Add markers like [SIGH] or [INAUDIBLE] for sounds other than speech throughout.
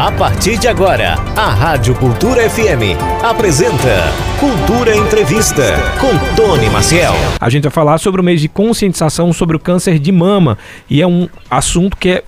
A partir de agora, a Rádio Cultura FM apresenta Cultura Entrevista com Tony Maciel. A gente vai falar sobre o mês de conscientização sobre o câncer de mama e é um assunto que é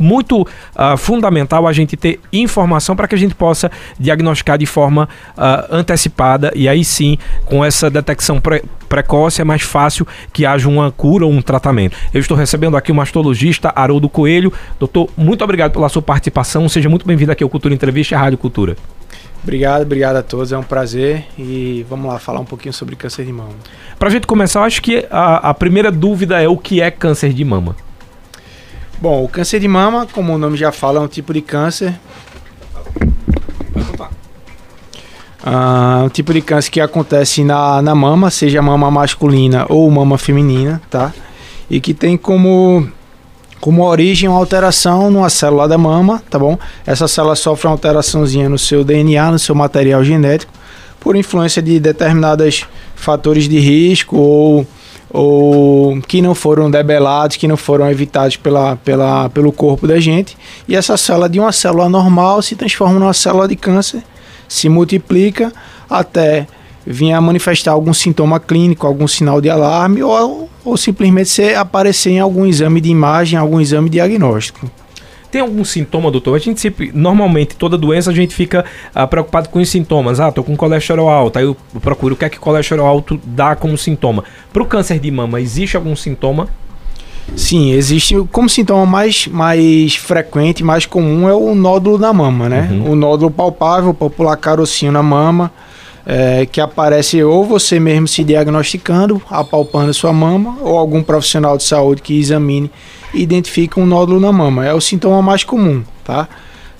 muito uh, fundamental a gente ter informação para que a gente possa diagnosticar de forma uh, antecipada e aí sim, com essa detecção pre precoce, é mais fácil que haja uma cura ou um tratamento. Eu estou recebendo aqui o mastologista Haroldo Coelho. Doutor, muito obrigado pela sua participação. Seja muito bem-vindo aqui ao Cultura Entrevista e à Rádio Cultura. Obrigado, obrigado a todos, é um prazer e vamos lá falar um pouquinho sobre câncer de mama. Para a gente começar, eu acho que a, a primeira dúvida é o que é câncer de mama. Bom, o câncer de mama, como o nome já fala, é um tipo de câncer. Ah, um tipo de câncer que acontece na, na mama, seja mama masculina ou mama feminina, tá? E que tem como, como origem uma alteração numa célula da mama, tá bom? Essa célula sofre uma alteraçãozinha no seu DNA, no seu material genético, por influência de determinados fatores de risco ou ou que não foram debelados, que não foram evitados pela, pela, pelo corpo da gente. E essa célula de uma célula normal se transforma numa célula de câncer, se multiplica até vir a manifestar algum sintoma clínico, algum sinal de alarme ou, ou simplesmente ser, aparecer em algum exame de imagem, algum exame diagnóstico. Tem algum sintoma, doutor? A gente sempre, normalmente, toda doença a gente fica ah, preocupado com os sintomas. Ah, tô com colesterol alto, aí eu procuro o que é que colesterol alto dá como sintoma. Para o câncer de mama, existe algum sintoma? Sim, existe como sintoma mais, mais frequente, mais comum é o nódulo na mama, né? Uhum. O nódulo palpável, popular carocinho na mama, é, que aparece ou você mesmo se diagnosticando, apalpando sua mama, ou algum profissional de saúde que examine identifica um nódulo na mama. É o sintoma mais comum, tá?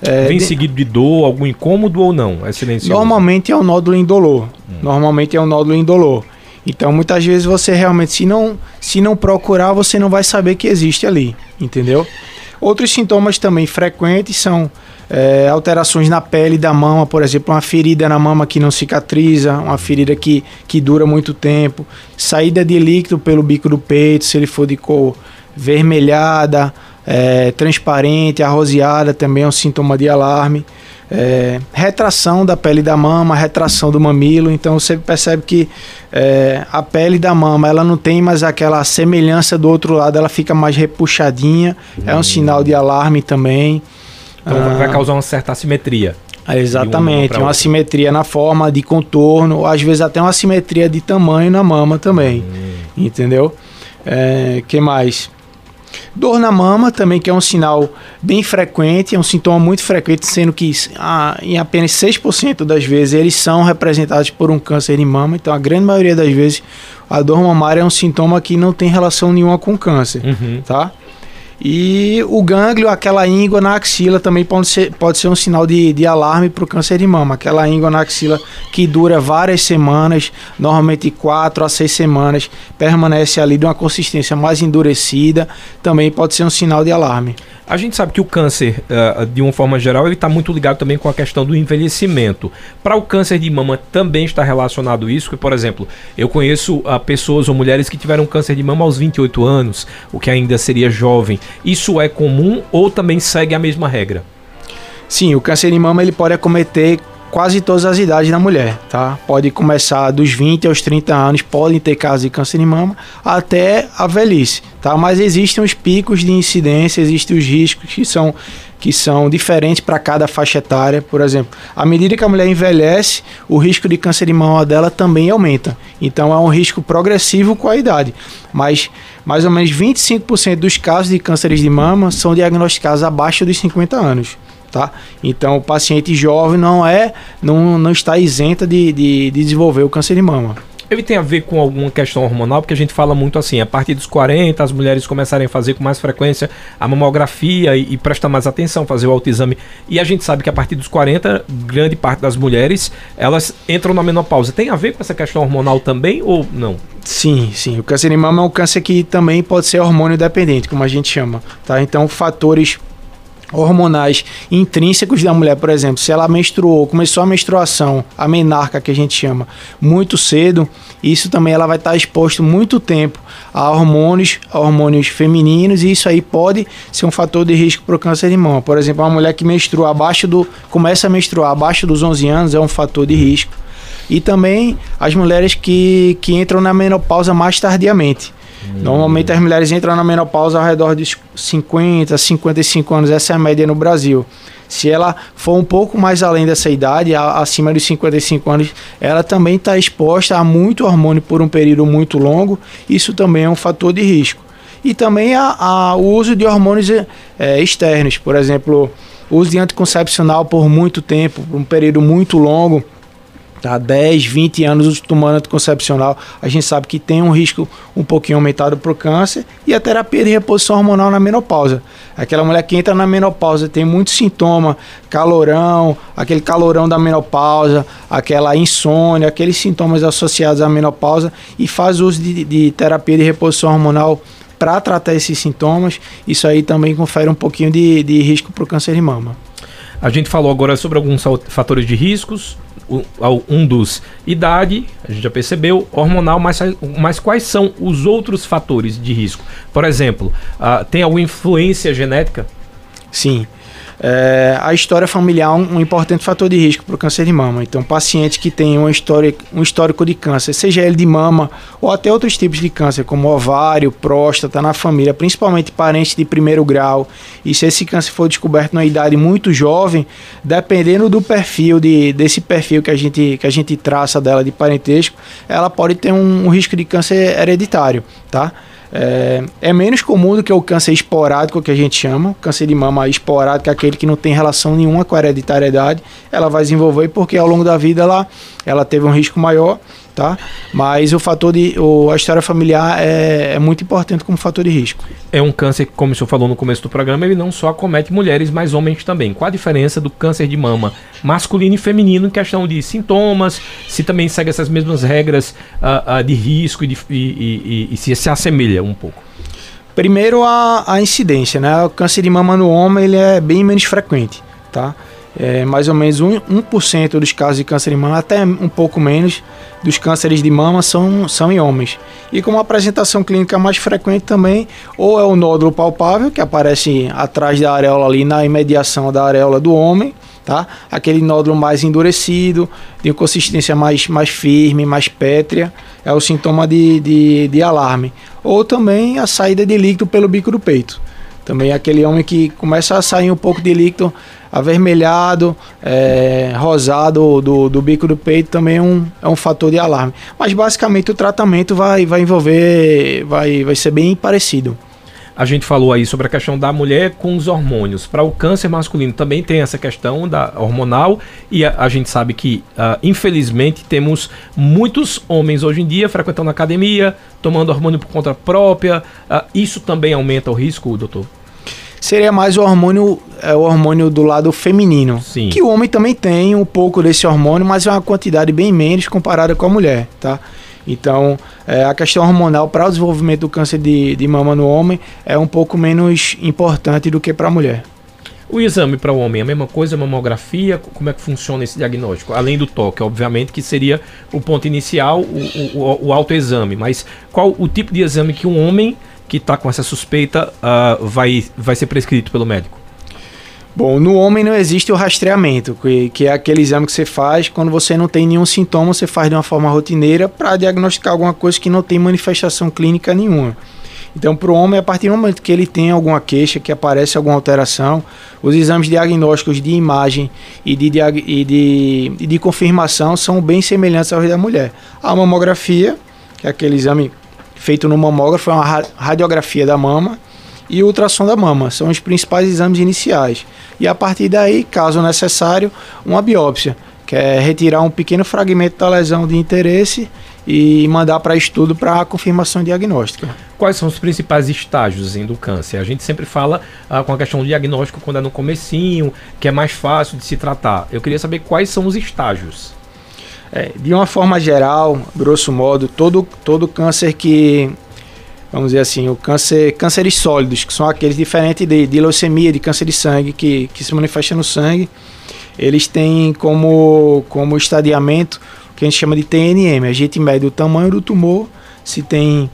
É, Vem de... seguido de dor, algum incômodo ou não? É silencioso? Normalmente é um nódulo indolor. Hum. Normalmente é um nódulo indolor. Então, muitas vezes você realmente, se não, se não procurar, você não vai saber que existe ali, entendeu? Outros sintomas também frequentes são é, alterações na pele da mama, por exemplo, uma ferida na mama que não cicatriza, uma ferida que, que dura muito tempo, saída de líquido pelo bico do peito, se ele for de cor vermelhada, é, transparente, arroseada também é um sintoma de alarme. É, retração da pele da mama, retração do mamilo. Então você percebe que é, a pele da mama ela não tem mais aquela semelhança do outro lado, ela fica mais repuxadinha. Uhum. É um sinal de alarme também. Então ah, vai causar uma certa assimetria. Exatamente, uma, uma assimetria na forma de contorno, às vezes até uma assimetria de tamanho na mama também. Uhum. Entendeu? É, que mais? Dor na mama também, que é um sinal bem frequente, é um sintoma muito frequente, sendo que ah, em apenas 6% das vezes eles são representados por um câncer de mama. Então, a grande maioria das vezes, a dor mamária é um sintoma que não tem relação nenhuma com câncer, uhum. tá? E o gânglio, aquela íngua na axila, também pode ser, pode ser um sinal de, de alarme para o câncer de mama. Aquela íngua na axila que dura várias semanas, normalmente quatro a seis semanas, permanece ali de uma consistência mais endurecida, também pode ser um sinal de alarme. A gente sabe que o câncer, uh, de uma forma geral, ele está muito ligado também com a questão do envelhecimento. Para o câncer de mama também está relacionado isso, por exemplo, eu conheço uh, pessoas ou mulheres que tiveram câncer de mama aos 28 anos, o que ainda seria jovem. Isso é comum ou também segue a mesma regra? Sim, o câncer de mama ele pode acometer quase todas as idades na mulher, tá? Pode começar dos 20 aos 30 anos, podem ter casos de câncer de mama, até a velhice, tá? Mas existem os picos de incidência, existem os riscos que são que são diferentes para cada faixa etária. Por exemplo, à medida que a mulher envelhece, o risco de câncer de mama dela também aumenta. Então é um risco progressivo com a idade. Mas mais ou menos 25% dos casos de cânceres de mama são diagnosticados abaixo dos 50 anos tá? Então o paciente jovem não é, não, não está isenta de, de, de desenvolver o câncer de mama. Ele tem a ver com alguma questão hormonal, porque a gente fala muito assim, a partir dos 40 as mulheres começarem a fazer com mais frequência a mamografia e, e prestar mais atenção, fazer o autoexame. E a gente sabe que a partir dos 40, grande parte das mulheres, elas entram na menopausa. Tem a ver com essa questão hormonal também ou não? Sim, sim. O câncer de mama é um câncer que também pode ser hormônio dependente, como a gente chama, tá? Então, fatores hormonais intrínsecos da mulher, por exemplo, se ela menstruou, começou a menstruação, a menarca que a gente chama, muito cedo, isso também ela vai estar exposto muito tempo a hormônios, a hormônios femininos e isso aí pode ser um fator de risco para o câncer de mama. Por exemplo, uma mulher que menstrua abaixo do começa a menstruar abaixo dos 11 anos é um fator de risco. E também as mulheres que, que entram na menopausa mais tardiamente. Normalmente as mulheres entram na menopausa ao redor de 50, 55 anos, essa é a média no Brasil. Se ela for um pouco mais além dessa idade, acima dos 55 anos, ela também está exposta a muito hormônio por um período muito longo. Isso também é um fator de risco. E também a, a o uso de hormônios é, externos, por exemplo, uso de anticoncepcional por muito tempo, por um período muito longo tá 10, 20 anos tomando anticoncepcional, a gente sabe que tem um risco um pouquinho aumentado para o câncer e a terapia de reposição hormonal na menopausa. Aquela mulher que entra na menopausa tem muitos sintomas, calorão, aquele calorão da menopausa, aquela insônia, aqueles sintomas associados à menopausa e faz uso de, de terapia de reposição hormonal para tratar esses sintomas. Isso aí também confere um pouquinho de, de risco para o câncer de mama. A gente falou agora sobre alguns fatores de riscos, um dos idade, a gente já percebeu, hormonal, mas, mas quais são os outros fatores de risco? Por exemplo, uh, tem alguma influência genética? Sim. É, a história familiar é um, um importante fator de risco para o câncer de mama. Então, paciente que tem uma história, um histórico de câncer, seja ele de mama ou até outros tipos de câncer, como ovário, próstata, na família, principalmente parentes de primeiro grau, e se esse câncer for descoberto na idade muito jovem, dependendo do perfil, de, desse perfil que a, gente, que a gente traça dela de parentesco, ela pode ter um, um risco de câncer hereditário, tá? É, é, menos comum do que o câncer esporádico, que a gente chama. O câncer de mama esporádico é aquele que não tem relação nenhuma com a hereditariedade. Ela vai desenvolver porque ao longo da vida ela, ela teve um risco maior tá? Mas o fator de o, a história familiar é, é, muito importante como fator de risco. É um câncer que, como o senhor falou no começo do programa, ele não só acomete mulheres, mas homens também. Qual a diferença do câncer de mama masculino e feminino em questão de sintomas, se também segue essas mesmas regras uh, uh, de risco e, de, e, e, e, se se assemelha um pouco? Primeiro a, a incidência, né? O câncer de mama no homem ele é bem menos frequente, tá? É, mais ou menos 1%, 1 dos casos de câncer de mama, até um pouco menos, dos cânceres de mama são, são em homens. E como apresentação clínica mais frequente também, ou é o nódulo palpável, que aparece atrás da areola ali, na imediação da areola do homem, tá? Aquele nódulo mais endurecido, de consistência mais, mais firme, mais pétrea, é o sintoma de, de, de alarme. Ou também a saída de líquido pelo bico do peito. Também aquele homem que começa a sair um pouco de líquido avermelhado, é, rosado do, do bico do peito também é um, é um fator de alarme. Mas basicamente o tratamento vai, vai envolver, vai, vai ser bem parecido. A gente falou aí sobre a questão da mulher com os hormônios. Para o câncer masculino também tem essa questão da hormonal e a, a gente sabe que, uh, infelizmente, temos muitos homens hoje em dia frequentando academia, tomando hormônio por conta própria. Uh, isso também aumenta o risco, doutor? Seria mais o hormônio, é, o hormônio do lado feminino. Sim. Que o homem também tem um pouco desse hormônio, mas é uma quantidade bem menos comparada com a mulher, tá? Então, é, a questão hormonal para o desenvolvimento do câncer de, de mama no homem é um pouco menos importante do que para a mulher. O exame para o homem é a mesma coisa, mamografia? Como é que funciona esse diagnóstico? Além do toque, obviamente, que seria o ponto inicial, o, o, o autoexame. Mas qual o tipo de exame que um homem que está com essa suspeita uh, vai, vai ser prescrito pelo médico? Bom, no homem não existe o rastreamento, que, que é aquele exame que você faz quando você não tem nenhum sintoma, você faz de uma forma rotineira para diagnosticar alguma coisa que não tem manifestação clínica nenhuma. Então, para o homem, a partir do momento que ele tem alguma queixa, que aparece alguma alteração, os exames diagnósticos de imagem e de, e de, e de confirmação são bem semelhantes aos da mulher. A mamografia, que é aquele exame feito no mamógrafo, é uma radiografia da mama e ultrassom da mama. São os principais exames iniciais. E a partir daí, caso necessário, uma biópsia, que é retirar um pequeno fragmento da lesão de interesse e mandar para estudo para confirmação diagnóstica. Quais são os principais estágios do câncer? A gente sempre fala ah, com a questão do diagnóstico quando é no comecinho, que é mais fácil de se tratar. Eu queria saber quais são os estágios. É, de uma forma geral, grosso modo, todo, todo câncer que vamos dizer assim, o câncer, cânceres sólidos, que são aqueles diferentes de, de leucemia, de câncer de sangue, que, que se manifesta no sangue, eles têm como, como estadiamento o que a gente chama de TNM. A gente mede o tamanho do tumor, se tem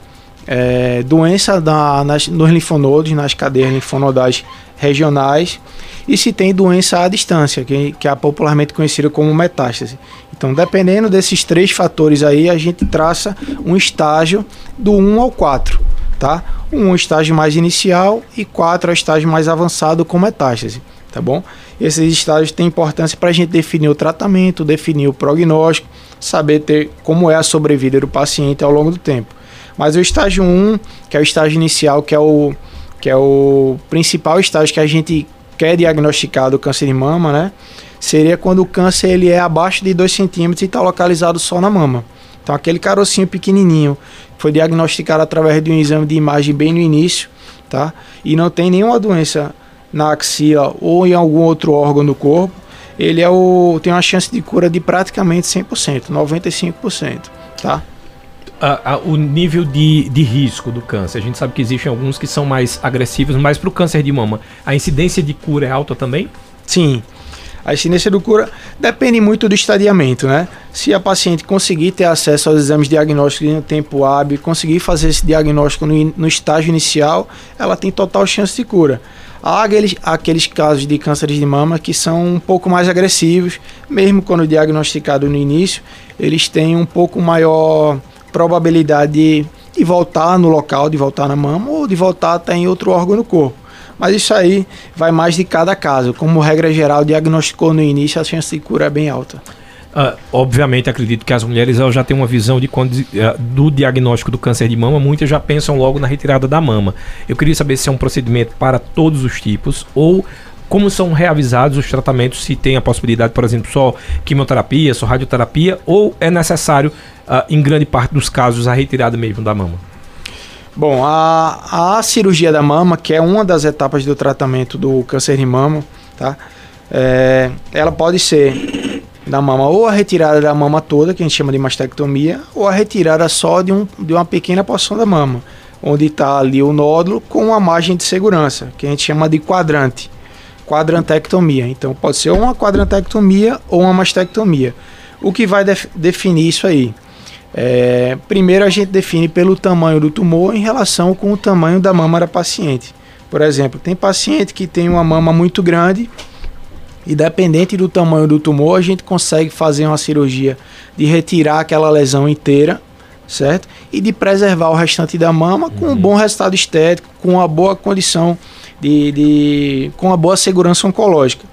é, doença da, nas, nos linfonodos, nas cadeias linfonodais regionais, e se tem doença à distância, que, que é popularmente conhecida como metástase. Então, dependendo desses três fatores aí, a gente traça um estágio do 1 ao 4, tá? Um estágio mais inicial e 4 é o estágio mais avançado com metástase, tá bom? Esses estágios têm importância para a gente definir o tratamento, definir o prognóstico, saber ter como é a sobrevida do paciente ao longo do tempo. Mas o estágio 1, que é o estágio inicial, que é o, que é o principal estágio que a gente quer diagnosticar do câncer de mama, né? seria quando o câncer ele é abaixo de 2 centímetros e está localizado só na mama. Então, aquele carocinho pequenininho foi diagnosticado através de um exame de imagem bem no início, tá? E não tem nenhuma doença na axila ou em algum outro órgão do corpo. Ele é o, tem uma chance de cura de praticamente 100%, 95%, tá? A, a, o nível de, de risco do câncer. A gente sabe que existem alguns que são mais agressivos, mas para o câncer de mama, a incidência de cura é alta também? Sim. A incidência do cura depende muito do estadiamento, né? Se a paciente conseguir ter acesso aos exames diagnósticos em tempo hábil, conseguir fazer esse diagnóstico no, no estágio inicial, ela tem total chance de cura. Há aqueles, aqueles casos de cânceres de mama que são um pouco mais agressivos, mesmo quando diagnosticado no início, eles têm um pouco maior probabilidade de, voltar no local, de voltar na mama ou de voltar até em outro órgão do corpo. Mas isso aí vai mais de cada caso. Como regra geral, diagnosticou no início, a chance de cura é bem alta. Uh, obviamente, acredito que as mulheres já têm uma visão de quando, uh, do diagnóstico do câncer de mama, muitas já pensam logo na retirada da mama. Eu queria saber se é um procedimento para todos os tipos ou como são reavisados os tratamentos, se tem a possibilidade, por exemplo, só quimioterapia, só radioterapia, ou é necessário, uh, em grande parte dos casos, a retirada mesmo da mama? Bom, a, a cirurgia da mama, que é uma das etapas do tratamento do câncer de mama, tá? É, ela pode ser da mama ou a retirada da mama toda, que a gente chama de mastectomia, ou a retirada só de, um, de uma pequena porção da mama, onde está ali o nódulo com uma margem de segurança, que a gente chama de quadrante, quadrantectomia. Então pode ser uma quadrantectomia ou uma mastectomia. O que vai def definir isso aí? É, primeiro a gente define pelo tamanho do tumor em relação com o tamanho da mama da paciente. Por exemplo, tem paciente que tem uma mama muito grande e dependente do tamanho do tumor, a gente consegue fazer uma cirurgia de retirar aquela lesão inteira, certo? E de preservar o restante da mama com um uhum. bom resultado estético, com uma boa condição de, de com uma boa segurança oncológica.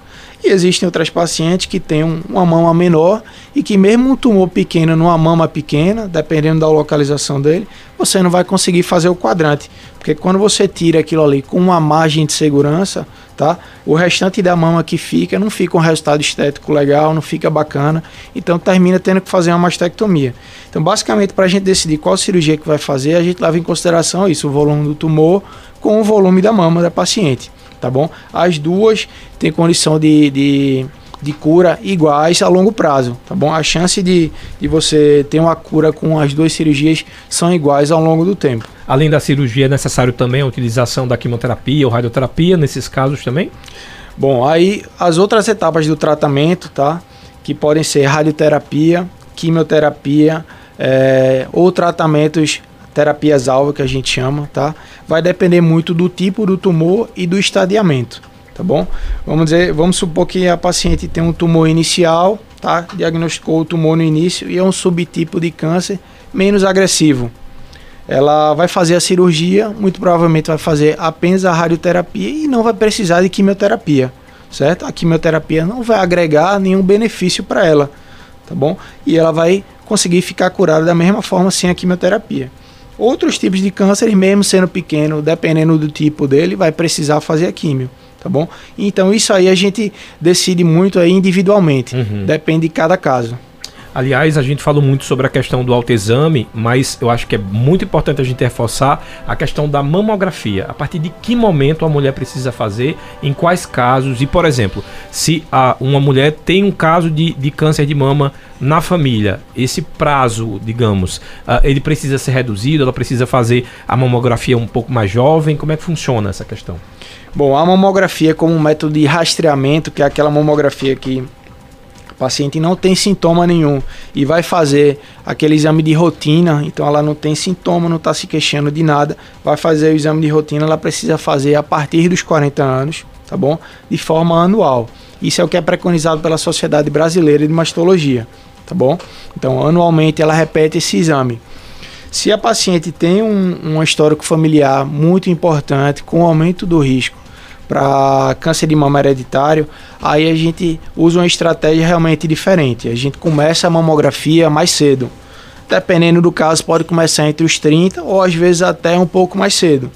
E existem outras pacientes que têm uma mama menor e que mesmo um tumor pequeno numa mama pequena, dependendo da localização dele, você não vai conseguir fazer o quadrante. Porque quando você tira aquilo ali com uma margem de segurança, tá? O restante da mama que fica não fica um resultado estético legal, não fica bacana, então termina tendo que fazer uma mastectomia. Então, basicamente, para a gente decidir qual cirurgia que vai fazer, a gente leva em consideração isso, o volume do tumor com o volume da mama da paciente tá bom? As duas têm condição de, de, de cura iguais a longo prazo, tá bom? A chance de, de você ter uma cura com as duas cirurgias são iguais ao longo do tempo. Além da cirurgia, é necessário também a utilização da quimioterapia ou radioterapia nesses casos também? Bom, aí as outras etapas do tratamento, tá? Que podem ser radioterapia, quimioterapia é, ou tratamentos terapias-alvo que a gente chama, tá? Vai depender muito do tipo do tumor e do estadiamento, tá bom? Vamos dizer, vamos supor que a paciente tem um tumor inicial, tá? Diagnosticou o tumor no início e é um subtipo de câncer menos agressivo. Ela vai fazer a cirurgia, muito provavelmente vai fazer apenas a radioterapia e não vai precisar de quimioterapia, certo? A quimioterapia não vai agregar nenhum benefício para ela, tá bom? E ela vai conseguir ficar curada da mesma forma sem a quimioterapia. Outros tipos de câncer, mesmo sendo pequeno, dependendo do tipo dele, vai precisar fazer a químio, tá bom? Então isso aí a gente decide muito aí individualmente, uhum. depende de cada caso. Aliás, a gente falou muito sobre a questão do autoexame, mas eu acho que é muito importante a gente reforçar a questão da mamografia. A partir de que momento a mulher precisa fazer, em quais casos, e por exemplo, se a, uma mulher tem um caso de, de câncer de mama na família, esse prazo, digamos, uh, ele precisa ser reduzido, ela precisa fazer a mamografia um pouco mais jovem, como é que funciona essa questão? Bom, a mamografia como um método de rastreamento, que é aquela mamografia que o paciente não tem sintoma nenhum e vai fazer aquele exame de rotina, então ela não tem sintoma, não está se queixando de nada, vai fazer o exame de rotina, ela precisa fazer a partir dos 40 anos, tá bom? De forma anual. Isso é o que é preconizado pela Sociedade Brasileira de Mastologia, tá bom? Então, anualmente ela repete esse exame. Se a paciente tem um, um histórico familiar muito importante, com aumento do risco para câncer de mama hereditário, aí a gente usa uma estratégia realmente diferente. A gente começa a mamografia mais cedo. Dependendo do caso, pode começar entre os 30 ou às vezes até um pouco mais cedo.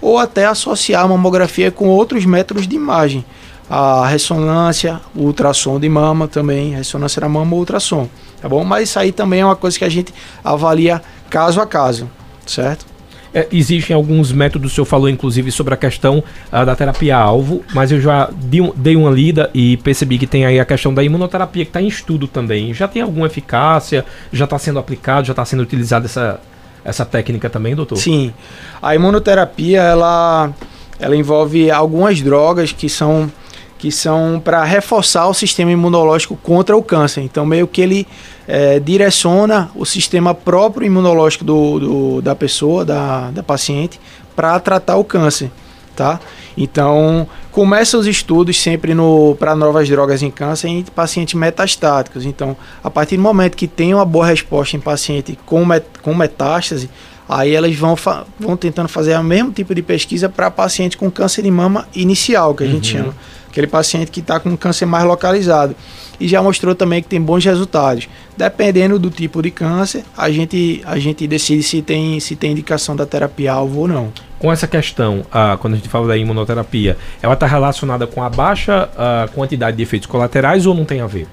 Ou até associar a mamografia com outros métodos de imagem. A ressonância, o ultrassom de mama também, ressonância da mama ultrassom, tá bom? Mas isso aí também é uma coisa que a gente avalia caso a caso, certo? É, existem alguns métodos, o senhor falou inclusive sobre a questão uh, da terapia-alvo, mas eu já dei, uma lida e percebi que tem aí a questão da imunoterapia, que está em estudo também. Já tem alguma eficácia? Já está sendo aplicado? Já está sendo utilizada essa, essa técnica também, doutor? Sim. A imunoterapia, ela, ela envolve algumas drogas que são que são para reforçar o sistema imunológico contra o câncer. Então, meio que ele é, direciona o sistema próprio imunológico do, do da pessoa, da, da paciente, para tratar o câncer. Tá? Então, começa os estudos sempre para novas drogas em câncer em pacientes metastáticos. Então, a partir do momento que tem uma boa resposta em paciente com, met, com metástase, aí elas vão, vão tentando fazer o mesmo tipo de pesquisa para paciente com câncer de mama inicial, que a gente uhum. chama aquele paciente que está com câncer mais localizado. E já mostrou também que tem bons resultados. Dependendo do tipo de câncer, a gente, a gente decide se tem, se tem indicação da terapia-alvo ou não. Com essa questão, ah, quando a gente fala da imunoterapia, ela está relacionada com a baixa ah, quantidade de efeitos colaterais ou não tem a ver?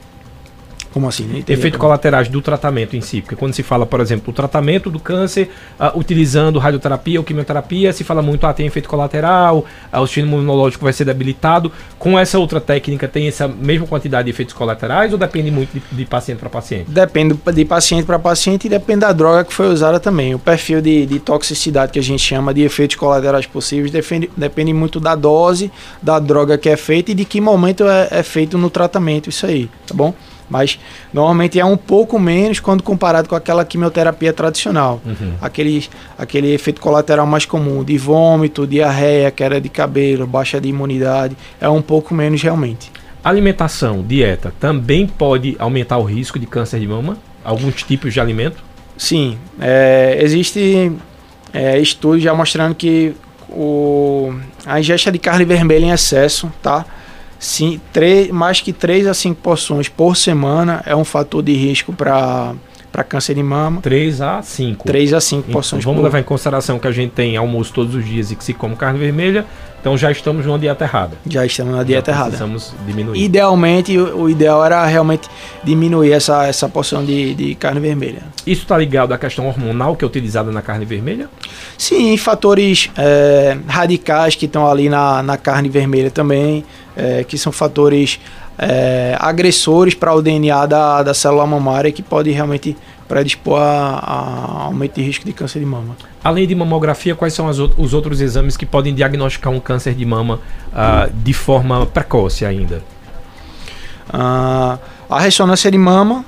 Como assim? Efeitos colaterais do tratamento em si. Porque quando se fala, por exemplo, o tratamento do câncer uh, utilizando radioterapia ou quimioterapia, se fala muito, ah, tem efeito colateral, uh, o sistema imunológico vai ser debilitado. Com essa outra técnica, tem essa mesma quantidade de efeitos colaterais ou depende muito de, de paciente para paciente? Depende de paciente para paciente e depende da droga que foi usada também. O perfil de, de toxicidade que a gente chama de efeitos colaterais possíveis depende, depende muito da dose, da droga que é feita e de que momento é, é feito no tratamento, isso aí, tá bom? Mas normalmente é um pouco menos quando comparado com aquela quimioterapia tradicional. Uhum. Aquele, aquele efeito colateral mais comum de vômito, diarreia, queda de cabelo, baixa de imunidade, é um pouco menos realmente. Alimentação, dieta, também pode aumentar o risco de câncer de mama? Alguns tipos de alimento? Sim, é, existe é, estudos já mostrando que o, a ingesta de carne vermelha em excesso, tá? Sim, três, mais que 3 a 5 porções por semana é um fator de risco para para câncer de mama. 3 a 5. 3 a 5 então, porções Vamos por... levar em consideração que a gente tem almoço todos os dias e que se come carne vermelha, então já estamos numa dieta errada. Já estamos na dieta já errada. Precisamos diminuir. Idealmente, o, o, ideal era realmente diminuir essa, essa porção de, de carne vermelha. Isso está ligado à questão hormonal que é utilizada na carne vermelha? Sim, fatores é, radicais que estão ali na, na carne vermelha também é, que são fatores é, agressores para o DNA da, da célula mamária que pode realmente predispor a, a, aumento de risco de câncer de mama. Além de mamografia, quais são as, os outros exames que podem diagnosticar um câncer de mama uh, de forma precoce ainda? Uh, a ressonância de mama,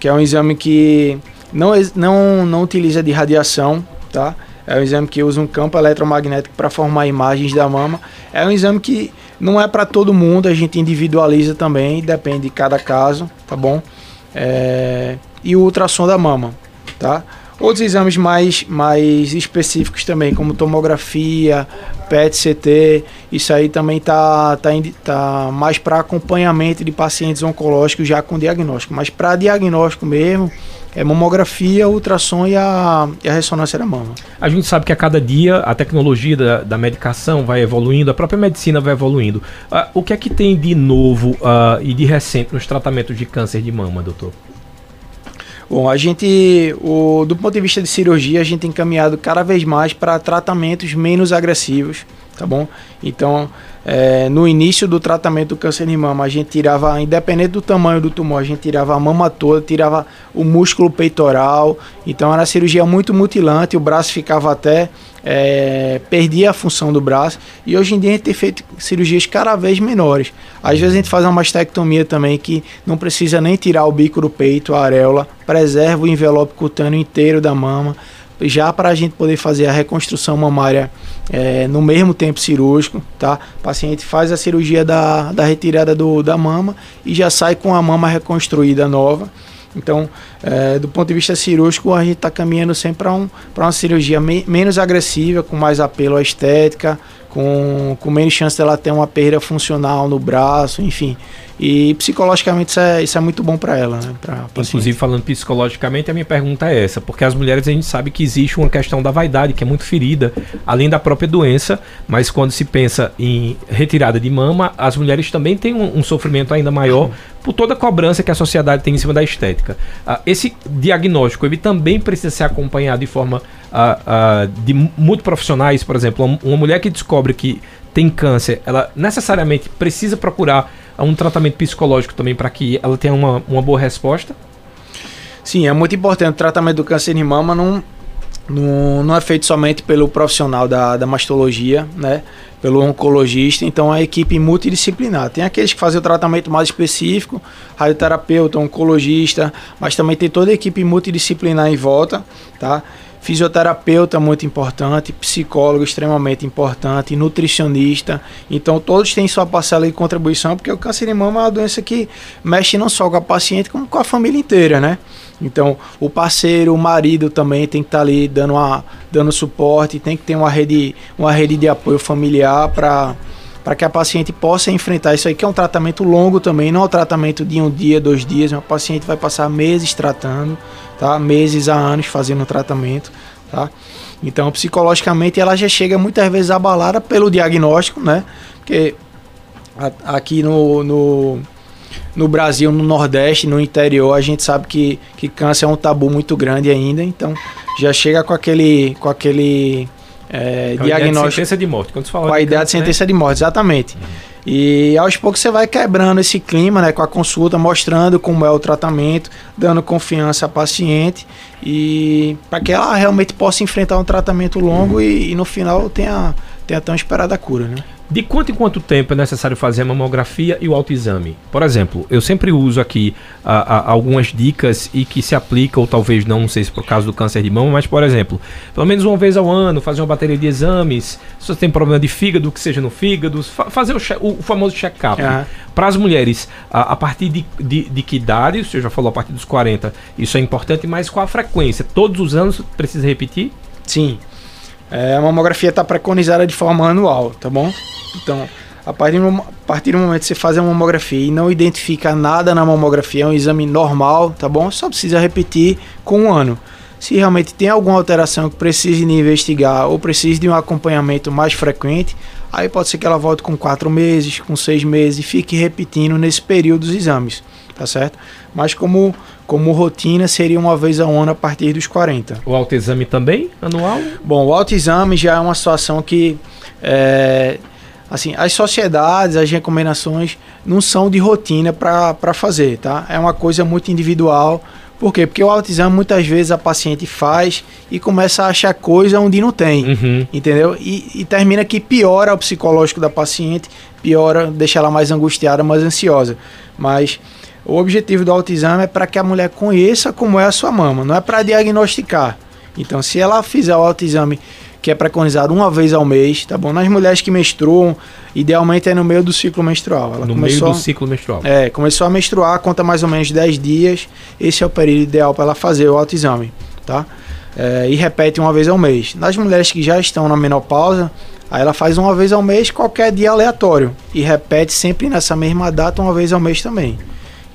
que é um exame que não, não, não utiliza de radiação, tá? É um exame que usa um campo eletromagnético para formar imagens da mama. É um exame que não é para todo mundo, a gente individualiza também, depende de cada caso, tá bom? É, e o ultrassom da mama, tá? Outros exames mais, mais específicos também, como tomografia, PET-CT, isso aí também tá, tá, tá mais para acompanhamento de pacientes oncológicos já com diagnóstico. Mas para diagnóstico mesmo, é mamografia, ultrassom e a, e a ressonância da mama. A gente sabe que a cada dia a tecnologia da, da medicação vai evoluindo, a própria medicina vai evoluindo. Uh, o que é que tem de novo uh, e de recente nos tratamentos de câncer de mama, doutor? Bom, a gente, o, do ponto de vista de cirurgia, a gente tem encaminhado cada vez mais para tratamentos menos agressivos, tá bom? Então, é, no início do tratamento do câncer de mama, a gente tirava, independente do tamanho do tumor, a gente tirava a mama toda, tirava o músculo peitoral. Então era cirurgia muito mutilante, o braço ficava até. É, perdia a função do braço e hoje em dia a gente tem feito cirurgias cada vez menores. Às vezes a gente faz uma mastectomia também que não precisa nem tirar o bico do peito, a areola, preserva o envelope cutâneo inteiro da mama já para a gente poder fazer a reconstrução mamária é, no mesmo tempo cirúrgico, tá? O paciente faz a cirurgia da, da retirada do, da mama e já sai com a mama reconstruída nova. Então, é, do ponto de vista cirúrgico, a gente está caminhando sempre para um, uma cirurgia me, menos agressiva, com mais apelo à estética, com, com menos chance dela ter uma perda funcional no braço, enfim. E psicologicamente isso é, isso é muito bom para ela, né? Pra Inclusive, falando psicologicamente, a minha pergunta é essa, porque as mulheres a gente sabe que existe uma questão da vaidade, que é muito ferida, além da própria doença, mas quando se pensa em retirada de mama, as mulheres também têm um, um sofrimento ainda maior por toda a cobrança que a sociedade tem em cima da estética. Uh, esse diagnóstico, ele também precisa ser acompanhado de forma uh, uh, de muito profissionais, por exemplo, uma, mulher que descobre que tem câncer, ela necessariamente precisa procurar um tratamento psicológico também para que ela tenha uma, uma boa resposta? Sim, é muito importante. O tratamento do câncer de mama não, não, não é feito somente pelo profissional da, da mastologia, né? pelo oncologista, então a equipe multidisciplinar. Tem aqueles que fazem o tratamento mais específico, radioterapeuta, oncologista, mas também tem toda a equipe multidisciplinar em volta, tá? Fisioterapeuta muito importante, psicólogo extremamente importante, nutricionista. Então todos têm sua parcela de contribuição, porque o câncer de mama é uma doença que mexe não só com a paciente, como com a família inteira, né? Então o parceiro, o marido também tem que estar tá ali dando, uma, dando suporte, tem que ter uma rede, uma rede de apoio familiar para para que a paciente possa enfrentar isso aí, que é um tratamento longo também, não é um tratamento de um dia, dois dias, uma paciente vai passar meses tratando, tá? Meses a anos fazendo o tratamento, tá? Então, psicologicamente, ela já chega muitas vezes abalada pelo diagnóstico, né? Porque aqui no, no, no Brasil, no Nordeste, no interior, a gente sabe que, que câncer é um tabu muito grande ainda, então já chega com aquele, com aquele é, com diagnóstico. A sentença de morte. Quando você fala com a ideia de sentença né? de morte, exatamente. Uhum. E aos poucos você vai quebrando esse clima, né, com a consulta, mostrando como é o tratamento, dando confiança à paciente e para que ela realmente possa enfrentar um tratamento longo e, e no final tenha, tenha tão esperada cura, né? De quanto em quanto tempo é necessário fazer a mamografia e o autoexame? Por exemplo, eu sempre uso aqui a, a, algumas dicas e que se aplicam, ou talvez não, não sei se por causa do câncer de mama, mas por exemplo, pelo menos uma vez ao ano, fazer uma bateria de exames, se você tem problema de fígado, que seja no fígado, fa fazer o, o, famoso check-up. Uhum. Para as mulheres, a, a partir de, de, de, que idade, você já falou a partir dos 40, isso é importante, mas qual a frequência? Todos os anos precisa repetir? Sim. É, a mamografia está preconizada de forma anual, tá bom? Então, a partir, do, a partir do momento que você faz a mamografia e não identifica nada na mamografia, é um exame normal, tá bom? Só precisa repetir com um ano. Se realmente tem alguma alteração que precise de investigar ou precise de um acompanhamento mais frequente, aí pode ser que ela volte com quatro meses, com seis meses e fique repetindo nesse período os exames, tá certo? Mas como como rotina seria uma vez ao ano a partir dos 40. O autoexame também, anual? Bom, o autoexame já é uma situação que é, assim, as sociedades, as recomendações não são de rotina para fazer, tá? É uma coisa muito individual. Por quê? Porque o autoexame muitas vezes a paciente faz e começa a achar coisa onde não tem, uhum. entendeu? E, e, termina que piora o psicológico da paciente, piora, deixa ela mais angustiada, mais ansiosa. Mas o objetivo do autoexame é para que a mulher conheça como é a sua mama, não é para diagnosticar. Então, se ela fizer o autoexame que é preconizado uma vez ao mês, tá bom? Nas mulheres que menstruam, idealmente é no meio do ciclo menstrual. Ela no começou, meio do ciclo menstrual. É, começou a menstruar, conta mais ou menos 10 dias. Esse é o período ideal para ela fazer o autoexame, tá? É, e repete uma vez ao mês. Nas mulheres que já estão na menopausa, aí ela faz uma vez ao mês, qualquer dia aleatório. E repete sempre nessa mesma data, uma vez ao mês também.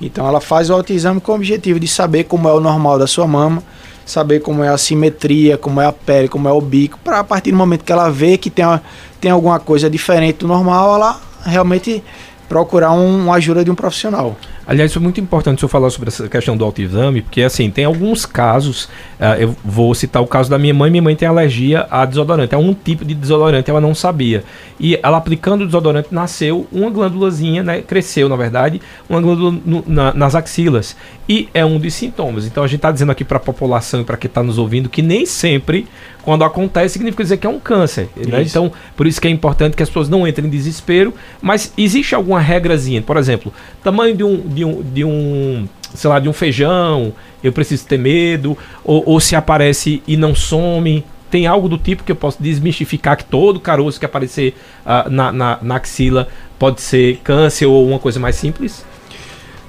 Então ela faz o autoexame com o objetivo de saber como é o normal da sua mama, saber como é a simetria, como é a pele, como é o bico, para a partir do momento que ela vê que tem, uma, tem alguma coisa diferente do normal, ela realmente procurar um, uma ajuda de um profissional. Aliás, foi muito importante o senhor falar sobre essa questão do autoexame, porque assim, tem alguns casos, uh, eu vou citar o caso da minha mãe, minha mãe tem alergia a desodorante, é um tipo de desodorante, ela não sabia. E ela aplicando o desodorante, nasceu uma glândulazinha, né, cresceu na verdade, uma glândula no, na, nas axilas. E é um dos sintomas. Então a gente está dizendo aqui para a população e para quem está nos ouvindo que nem sempre, quando acontece, significa dizer que é um câncer. Né? Então, por isso que é importante que as pessoas não entrem em desespero, mas existe alguma regrazinha, por exemplo, tamanho de um, de um, de um sei lá, de um feijão, eu preciso ter medo, ou, ou se aparece e não some, tem algo do tipo que eu posso desmistificar que todo caroço que aparecer uh, na, na, na, axila pode ser câncer ou uma coisa mais simples?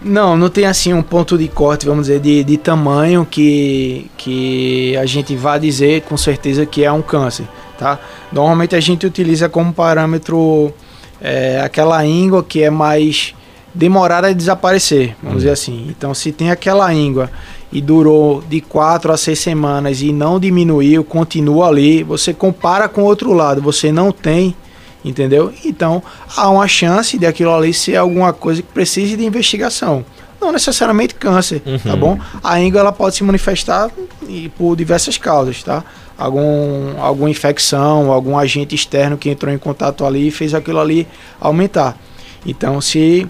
Não, não tem assim um ponto de corte, vamos dizer, de, de tamanho que, que a gente vá dizer com certeza que é um câncer, tá? Normalmente a gente utiliza como parâmetro é, aquela íngua que é mais demorada a desaparecer, vamos hum. dizer assim. Então, se tem aquela íngua e durou de quatro a seis semanas e não diminuiu, continua ali, você compara com o outro lado, você não tem entendeu? Então há uma chance de aquilo ali ser alguma coisa que precise de investigação. Não necessariamente câncer, tá uhum. tá bom? A íngua ela pode se manifestar por diversas causas, tá? Algum, alguma infecção, algum agente externo que entrou em contato ali e fez aquilo ali aumentar. Então, se,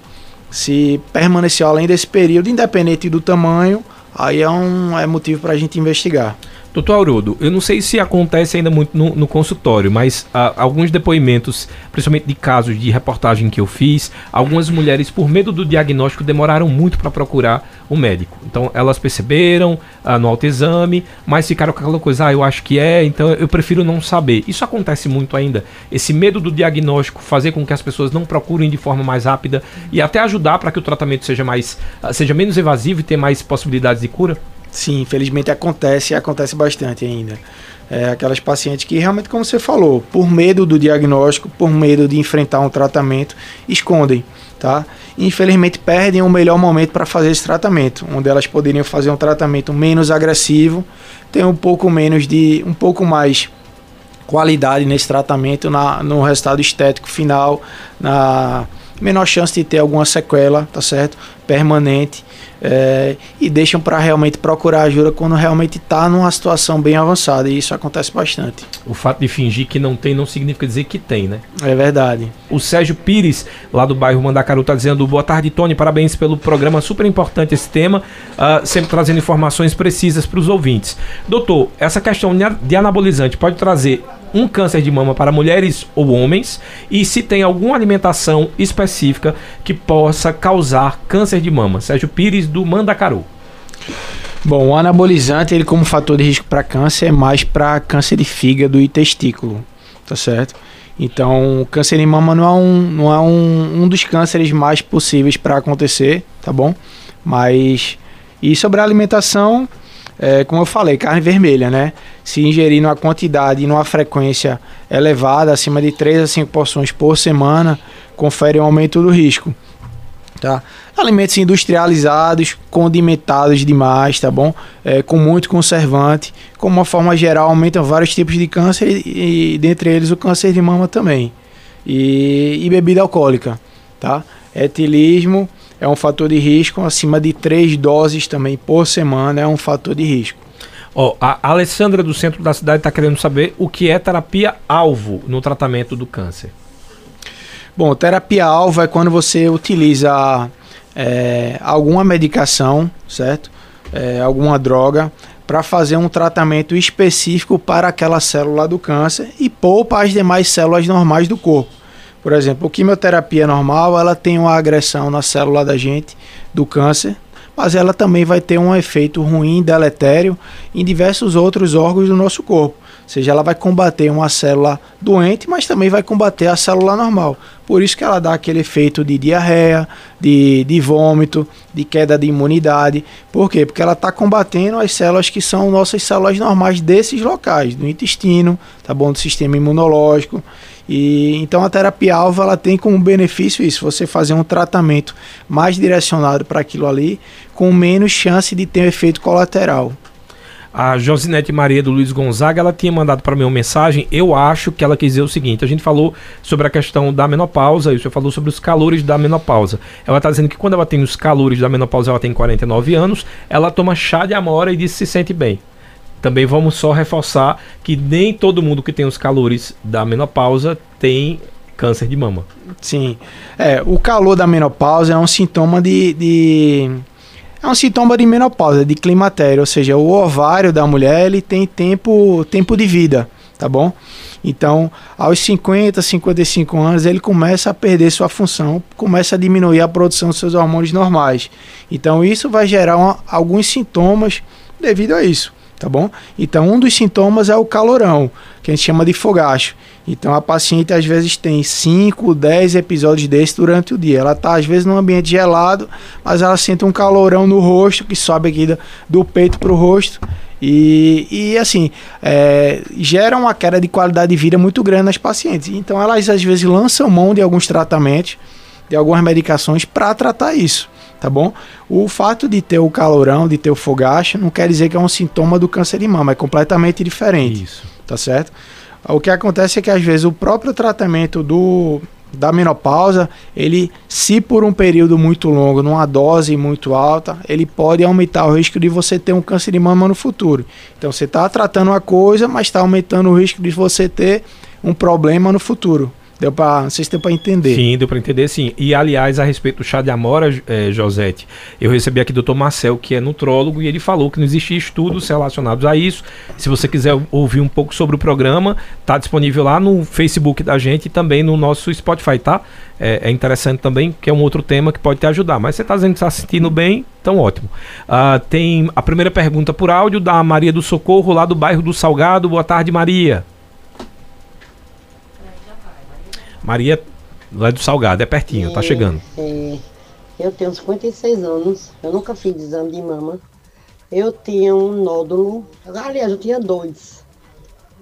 se permaneceu além desse período, independente do tamanho, aí é, um, é motivo para a gente investigar. Doutor Aurodo, eu não sei se acontece ainda muito no, no consultório, mas ah, alguns depoimentos, principalmente de casos de reportagem que eu fiz, algumas mulheres, por medo do diagnóstico, demoraram muito para procurar o um médico. Então elas perceberam ah, no autoexame, mas ficaram com aquela coisa, ah, eu acho que é, então eu prefiro não saber. Isso acontece muito ainda. Esse medo do diagnóstico fazer com que as pessoas não procurem de forma mais rápida e até ajudar para que o tratamento seja mais, ah, seja menos evasivo e ter mais possibilidades de cura? Sim, infelizmente acontece e acontece bastante ainda. É, aquelas pacientes que realmente, como você falou, por medo do diagnóstico, por medo de enfrentar um tratamento, escondem, tá? Infelizmente perdem o melhor momento para fazer esse tratamento, onde elas poderiam fazer um tratamento menos agressivo, ter um pouco menos de, um pouco mais qualidade nesse tratamento, na, no resultado estético final, na menor chance de ter alguma sequela, tá certo? Permanente é, e deixam para realmente procurar ajuda quando realmente está numa situação bem avançada, e isso acontece bastante. O fato de fingir que não tem não significa dizer que tem, né? É verdade. O Sérgio Pires, lá do bairro Mandacaru, está dizendo: Boa tarde, Tony, parabéns pelo programa, super importante esse tema, uh, sempre trazendo informações precisas para os ouvintes. Doutor, essa questão de anabolizante pode trazer um câncer de mama para mulheres ou homens e se tem alguma alimentação específica que possa causar câncer de mama. Sérgio Pires do Mandacaru. Bom, o anabolizante, ele como fator de risco para câncer é mais para câncer de fígado e testículo, tá certo? Então, câncer de mama não é um, não é um, um dos cânceres mais possíveis para acontecer, tá bom? Mas, e sobre a alimentação, é, como eu falei, carne vermelha, né? Se ingerir numa quantidade e numa frequência elevada, acima de 3 a 5 porções por semana, confere um aumento do risco. Tá? Alimentos industrializados, condimentados demais, tá bom? É, com muito conservante, como uma forma geral, aumentam vários tipos de câncer e, e dentre eles o câncer de mama também. E, e bebida alcoólica, tá? Etilismo, é um fator de risco. Acima de três doses também por semana é um fator de risco. Ó, oh, a Alessandra do centro da cidade está querendo saber o que é terapia alvo no tratamento do câncer. Bom, terapia alvo é quando você utiliza é, alguma medicação, certo? É, alguma droga para fazer um tratamento específico para aquela célula do câncer e poupa as demais células normais do corpo. Por exemplo, a quimioterapia normal, ela tem uma agressão na célula da gente do câncer, mas ela também vai ter um efeito ruim, deletério em diversos outros órgãos do nosso corpo. Ou seja, ela vai combater uma célula doente, mas também vai combater a célula normal. Por isso que ela dá aquele efeito de diarreia, de, de vômito, de queda de imunidade. Por quê? Porque ela está combatendo as células que são nossas células normais desses locais, do intestino, tá bom? Do sistema imunológico. E então a terapia alvo ela tem como benefício isso, você fazer um tratamento mais direcionado para aquilo ali, com menos chance de ter um efeito colateral. A Josinete Maria do Luiz Gonzaga, ela tinha mandado para mim uma mensagem. Eu acho que ela quis dizer o seguinte: a gente falou sobre a questão da menopausa, e o senhor falou sobre os calores da menopausa. Ela está dizendo que quando ela tem os calores da menopausa, ela tem 49 anos, ela toma chá de amora e diz que se sente bem. Também vamos só reforçar que nem todo mundo que tem os calores da menopausa tem câncer de mama. Sim. É, o calor da menopausa é um sintoma de, de é um sintoma de menopausa, de climatério, ou seja, o ovário da mulher ele tem tempo, tempo de vida, tá bom? Então, aos 50, 55 anos, ele começa a perder sua função, começa a diminuir a produção dos seus hormônios normais. Então, isso vai gerar uma, alguns sintomas devido a isso, tá bom? Então, um dos sintomas é o calorão, que a gente chama de fogacho. Então a paciente às vezes tem 5, 10 episódios desse durante o dia. Ela está às vezes num ambiente gelado, mas ela sente um calorão no rosto que sobe aqui do, do peito para o rosto. E, e assim, é, gera uma queda de qualidade de vida muito grande nas pacientes. Então elas às vezes lançam mão de alguns tratamentos, de algumas medicações para tratar isso tá bom? O fato de ter o calorão, de ter o fogacho, não quer dizer que é um sintoma do câncer de mama, é completamente diferente. Isso. Tá certo? O que acontece é que às vezes o próprio tratamento do, da menopausa, ele, se por um período muito longo, numa dose muito alta, ele pode aumentar o risco de você ter um câncer de mama no futuro. Então você está tratando uma coisa, mas está aumentando o risco de você ter um problema no futuro. Deu para, não sei se deu para entender. Sim, deu para entender sim. E aliás, a respeito do chá de amora, é, Josete, eu recebi aqui do Dr. Marcel, que é nutrólogo, e ele falou que não existia estudos relacionados a isso. Se você quiser ouvir um pouco sobre o programa, tá disponível lá no Facebook da gente e também no nosso Spotify, tá? É, é interessante também, que é um outro tema que pode te ajudar. Mas você está dizendo que está se sentindo bem, então ótimo. Uh, tem a primeira pergunta por áudio da Maria do Socorro, lá do bairro do Salgado. Boa tarde, Maria. Maria, lá do Salgado, é pertinho, é, tá chegando. É, eu tenho 56 anos, eu nunca fiz exame de mama. Eu tinha um nódulo, aliás, eu tinha dois,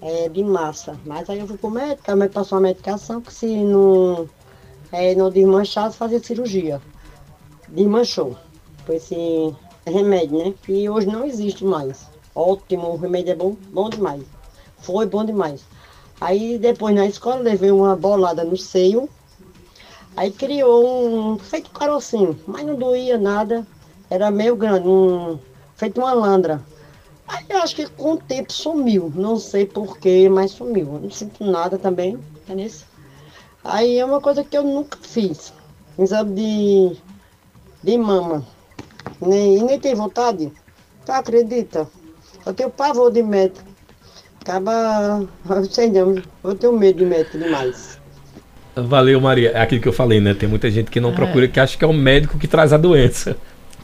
é, de massa. Mas aí eu fui pro médico, a médico passou uma medicação que se não, é, não desmanchasse, fazia cirurgia. Desmanchou. Foi esse remédio, né? Que hoje não existe mais. Ótimo, o remédio é bom, bom demais. Foi bom demais. Aí depois na escola levei uma bolada no seio. Aí criou um feito carocinho, mas não doía nada. Era meio grande, um, feito uma landra. Aí eu acho que com o tempo sumiu. Não sei porquê, mas sumiu. Eu não sinto nada também, entendeu? Aí é uma coisa que eu nunca fiz. Exame de, de mama. Nem, e nem tem vontade. Tu acredita? Eu tenho pavor de médico. Acaba. Sei não, eu tenho medo de médico demais. Valeu, Maria. É aquilo que eu falei, né? Tem muita gente que não é. procura, que acha que é o médico que traz a doença.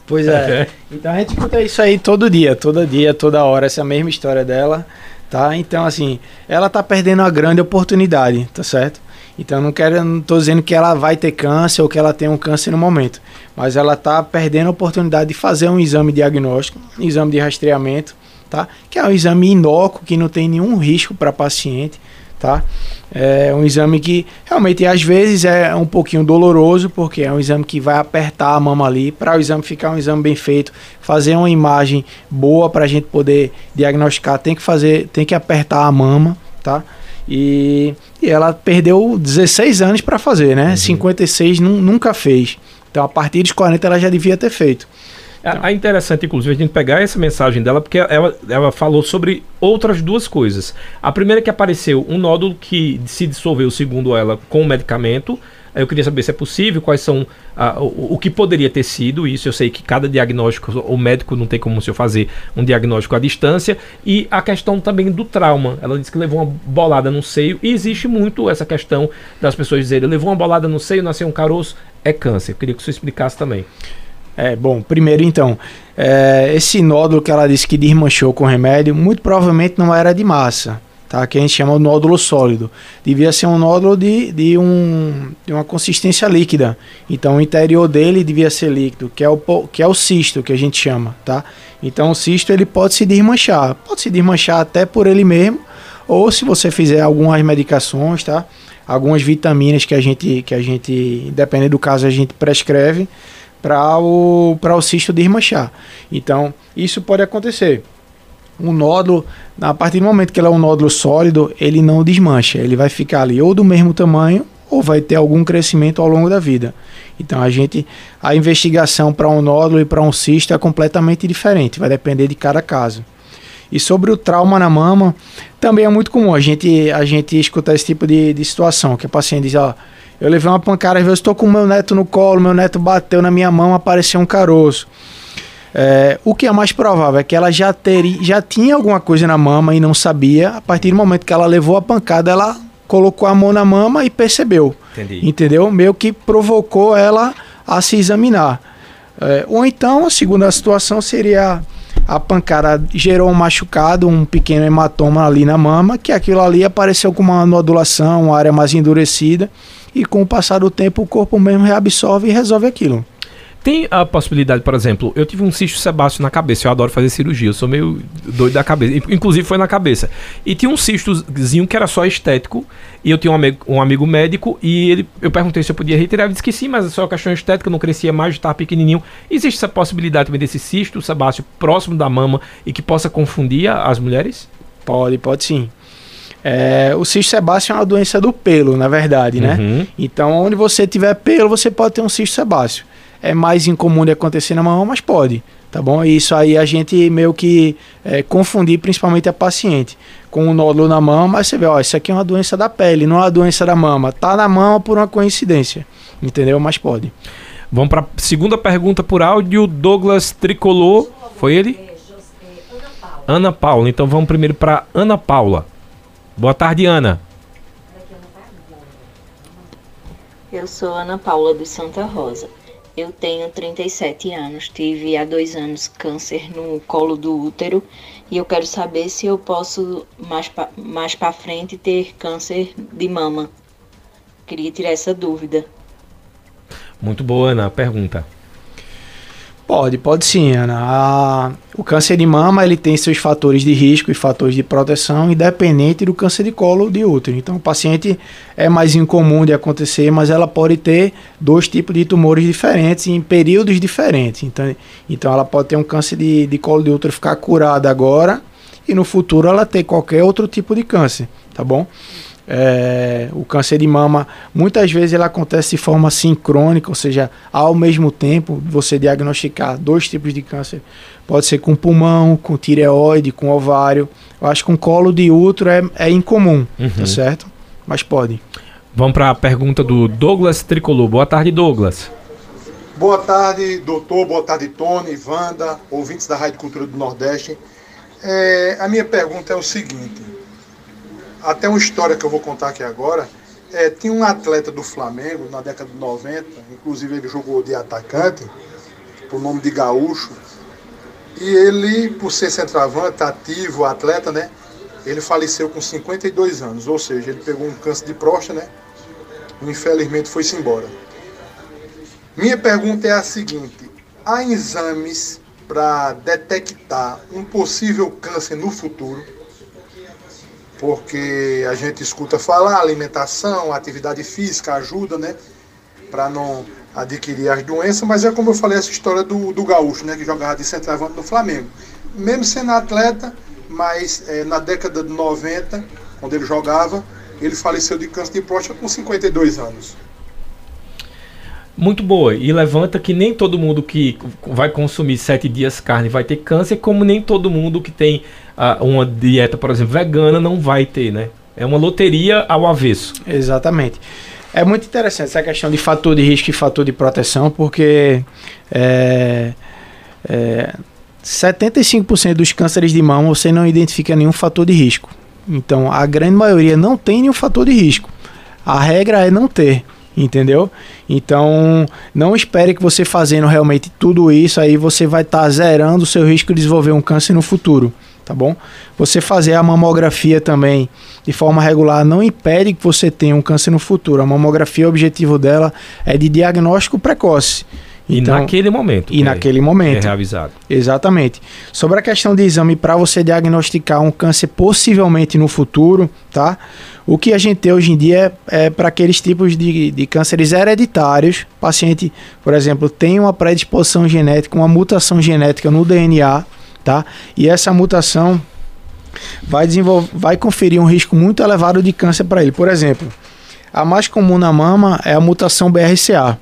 Pois é. [LAUGHS] é. Então a gente escuta isso aí todo dia, todo dia, toda hora, essa mesma história dela, tá? Então, assim, ela tá perdendo uma grande oportunidade, tá certo? Então não quero, não tô dizendo que ela vai ter câncer ou que ela tem um câncer no momento, mas ela tá perdendo a oportunidade de fazer um exame diagnóstico, um exame de rastreamento, tá? Que é um exame inócuo, que não tem nenhum risco para paciente, tá? É um exame que realmente às vezes é um pouquinho doloroso, porque é um exame que vai apertar a mama ali. Para o exame ficar um exame bem feito, fazer uma imagem boa para a gente poder diagnosticar, tem que fazer, tem que apertar a mama, tá? E, e ela perdeu 16 anos para fazer, né? Uhum. 56 nunca fez. Então a partir dos 40 ela já devia ter feito. Então. É interessante, inclusive, a gente pegar essa mensagem dela, porque ela, ela falou sobre outras duas coisas. A primeira é que apareceu um nódulo que se dissolveu, segundo ela, com o medicamento. Eu queria saber se é possível, quais são o, o, que poderia ter sido isso. Eu sei que cada diagnóstico, o médico não tem como se eu fazer um diagnóstico à distância. E a questão também do trauma. Ela disse que levou uma bolada no seio. E existe muito essa questão das pessoas dizerem: levou uma bolada no seio, nasceu um caroço, é câncer. Eu queria que você explicasse também. É, bom, primeiro então, é, esse nódulo que ela disse que desmanchou com remédio, muito provavelmente não era de massa, tá? Que a gente chama de nódulo sólido. Devia ser um nódulo de, de, um, de uma consistência líquida. Então o interior dele devia ser líquido, que é o, que é o cisto que a gente chama, tá? Então o cisto ele pode se desmanchar, pode se desmanchar até por ele mesmo, ou se você fizer algumas medicações, tá? Algumas vitaminas que a gente, que a gente, dependendo do caso, a gente prescreve para o, o cisto desmanchar. Então, isso pode acontecer. um nódulo, a partir do momento que ele é um nódulo sólido, ele não desmancha, ele vai ficar ali ou do mesmo tamanho ou vai ter algum crescimento ao longo da vida. Então a gente a investigação para um nódulo e para um cisto é completamente diferente, vai depender de cada caso. E sobre o trauma na mama, também é muito comum a gente a gente escutar esse tipo de, de situação, que o paciente diz, ó, eu levei uma pancada, às vezes estou com meu neto no colo, meu neto bateu na minha mão, apareceu um caroço. É, o que é mais provável é que ela já, teria, já tinha alguma coisa na mama e não sabia. A partir do momento que ela levou a pancada, ela colocou a mão na mama e percebeu. Entendi. Entendeu? Meio que provocou ela a se examinar. É, ou então, a segunda situação seria a pancada gerou um machucado, um pequeno hematoma ali na mama, que aquilo ali apareceu com uma nodulação, uma área mais endurecida, e com o passar do tempo o corpo mesmo reabsorve e resolve aquilo. Tem a possibilidade, por exemplo, eu tive um cisto sebáceo na cabeça, eu adoro fazer cirurgia, eu sou meio doido da cabeça, inclusive foi na cabeça. E tinha um cistozinho que era só estético, e eu tinha um amigo, um amigo médico, e ele, eu perguntei se eu podia retirar, ele disse que sim, mas é só questão estética, não crescia mais, estava pequenininho. Existe essa possibilidade também desse cisto sebáceo próximo da mama e que possa confundir as mulheres? Pode, pode sim. É, o cisto sebáceo é uma doença do pelo, na verdade, né? Uhum. Então, onde você tiver pelo, você pode ter um cisto sebáceo é mais incomum de acontecer na mão, mas pode, tá bom? E isso aí a gente meio que é, confundir principalmente a paciente com um nódulo na mão, mas você vê, ó, isso aqui é uma doença da pele, não é uma doença da mama. Tá na mão por uma coincidência, entendeu? Mas pode. Vamos para segunda pergunta por áudio, Douglas Tricolor, foi ele? Ana Paula. Então vamos primeiro para Ana Paula. Boa tarde, Ana. Eu sou Ana Paula de Santa Rosa. Eu tenho 37 anos, tive há dois anos câncer no colo do útero e eu quero saber se eu posso mais para mais frente ter câncer de mama. Queria tirar essa dúvida. Muito boa, Ana, a pergunta. Pode, pode sim, Ana. A, o câncer de mama ele tem seus fatores de risco e fatores de proteção, independente do câncer de colo ou de útero. Então, o paciente é mais incomum de acontecer, mas ela pode ter dois tipos de tumores diferentes em períodos diferentes. Então, então ela pode ter um câncer de, de colo de útero ficar curada agora e no futuro ela ter qualquer outro tipo de câncer, tá bom? É, o câncer de mama, muitas vezes ele acontece de forma sincrônica, ou seja, ao mesmo tempo você diagnosticar dois tipos de câncer. Pode ser com pulmão, com tireoide, com ovário. Eu acho que com colo de útero é, é incomum, tá uhum. tá certo? Mas pode. Vamos para a pergunta do Douglas Tricolor. Boa tarde, Douglas. Boa tarde, doutor. Boa tarde, Tony, Wanda, ouvintes da Rádio Cultura do Nordeste. É, a minha pergunta é o seguinte até uma história que eu vou contar aqui agora. É, tinha um atleta do Flamengo na década de 90, inclusive ele jogou de atacante, por nome de Gaúcho. E ele, por ser centroavante, ativo, atleta, né? Ele faleceu com 52 anos, ou seja, ele pegou um câncer de próstata, né? Infelizmente foi-se embora. Minha pergunta é a seguinte: há exames para detectar um possível câncer no futuro? Porque a gente escuta falar alimentação, atividade física ajuda, né, para não adquirir as doenças, mas é como eu falei essa história do, do gaúcho, né, que jogava de centroavante no Flamengo. Mesmo sendo atleta, mas é, na década de 90, quando ele jogava, ele faleceu de câncer de próstata com 52 anos. Muito boa. E levanta que nem todo mundo que vai consumir sete dias carne vai ter câncer, como nem todo mundo que tem uh, uma dieta, por exemplo, vegana não vai ter, né? É uma loteria ao avesso. Exatamente. É muito interessante essa questão de fator de risco e fator de proteção, porque é, é, 75% dos cânceres de mama você não identifica nenhum fator de risco. Então, a grande maioria não tem nenhum fator de risco. A regra é não ter entendeu? Então, não espere que você fazendo realmente tudo isso aí você vai estar tá zerando o seu risco de desenvolver um câncer no futuro, tá bom? Você fazer a mamografia também de forma regular não impede que você tenha um câncer no futuro. A mamografia, o objetivo dela é de diagnóstico precoce. E então, naquele momento. E é, naquele momento. É reavisado. Exatamente. Sobre a questão de exame para você diagnosticar um câncer possivelmente no futuro, tá? O que a gente tem hoje em dia é, é para aqueles tipos de, de cânceres hereditários. O paciente, por exemplo, tem uma predisposição genética, uma mutação genética no DNA, tá? E essa mutação vai vai conferir um risco muito elevado de câncer para ele. Por exemplo, a mais comum na mama é a mutação BRCA.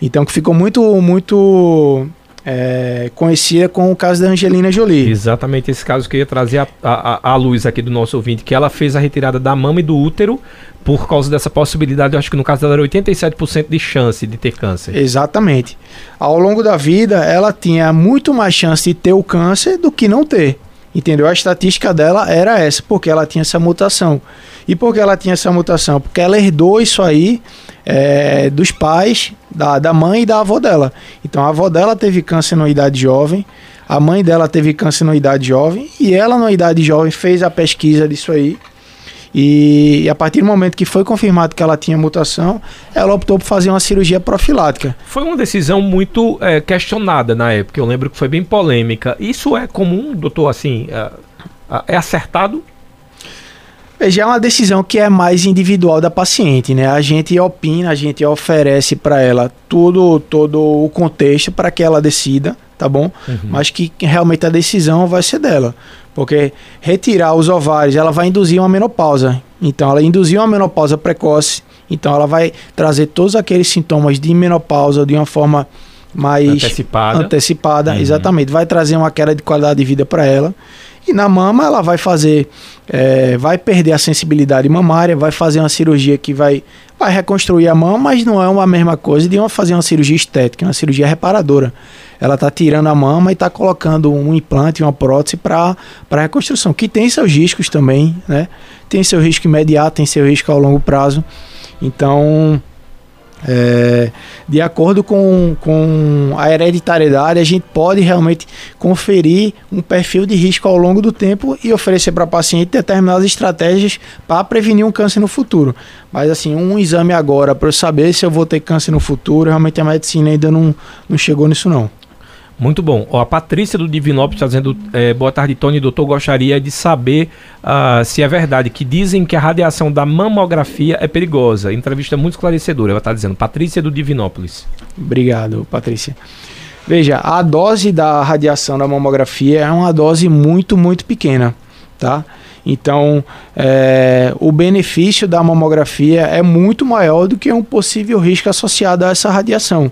Então, que ficou muito, muito é, conhecida com o caso da Angelina Jolie. Exatamente esse caso que eu ia trazer a, luz aqui do nosso ouvinte, que ela fez a retirada da mama e do útero por causa dessa possibilidade. Eu acho que no caso dela era 87% de chance de ter câncer. Exatamente. Ao longo da vida, ela tinha muito mais chance de ter o câncer do que não ter. Entendeu? A estatística dela era essa, porque ela tinha essa mutação. E por que ela tinha essa mutação? Porque ela herdou isso aí é, dos pais, da, da mãe e da avó dela. Então a avó dela teve câncer na idade jovem, a mãe dela teve câncer na idade jovem, e ela na idade jovem fez a pesquisa disso aí e, e, a partir do momento que foi confirmado que ela tinha mutação, ela optou por fazer uma cirurgia profilática. Foi uma decisão muito é, questionada na época, eu lembro que foi bem polêmica. Isso é comum, doutor, assim, é, é acertado? Já é uma decisão que é mais individual da paciente, né? A gente opina, a gente oferece para ela tudo, todo o contexto para que ela decida, tá bom? Uhum. Mas que realmente a decisão vai ser dela. Porque retirar os ovários, ela vai induzir uma menopausa. Então, ela induzir uma menopausa precoce. Então, ela vai trazer todos aqueles sintomas de menopausa de uma forma mais antecipada. Antecipada, uhum. exatamente. Vai trazer uma queda de qualidade de vida para ela. E na mama ela vai fazer, é, vai perder a sensibilidade mamária, vai fazer uma cirurgia que vai, vai reconstruir a mama, mas não é uma mesma coisa de uma fazer uma cirurgia estética, uma cirurgia reparadora ela está tirando a mama e está colocando um implante, uma prótese para reconstrução, que tem seus riscos também, né? Tem seu risco imediato, tem seu risco ao longo prazo. Então, é, de acordo com, com a hereditariedade, a gente pode realmente conferir um perfil de risco ao longo do tempo e oferecer para o paciente determinadas estratégias para prevenir um câncer no futuro. Mas, assim, um exame agora para eu saber se eu vou ter câncer no futuro, realmente a medicina ainda não, não chegou nisso, não. Muito bom. Ó, a Patrícia do Divinópolis está dizendo: é, boa tarde, Tony. Doutor, gostaria de saber uh, se é verdade que dizem que a radiação da mamografia é perigosa. Entrevista muito esclarecedora. Ela está dizendo: Patrícia do Divinópolis. Obrigado, Patrícia. Veja, a dose da radiação da mamografia é uma dose muito, muito pequena, tá? Então, é, o benefício da mamografia é muito maior do que um possível risco associado a essa radiação.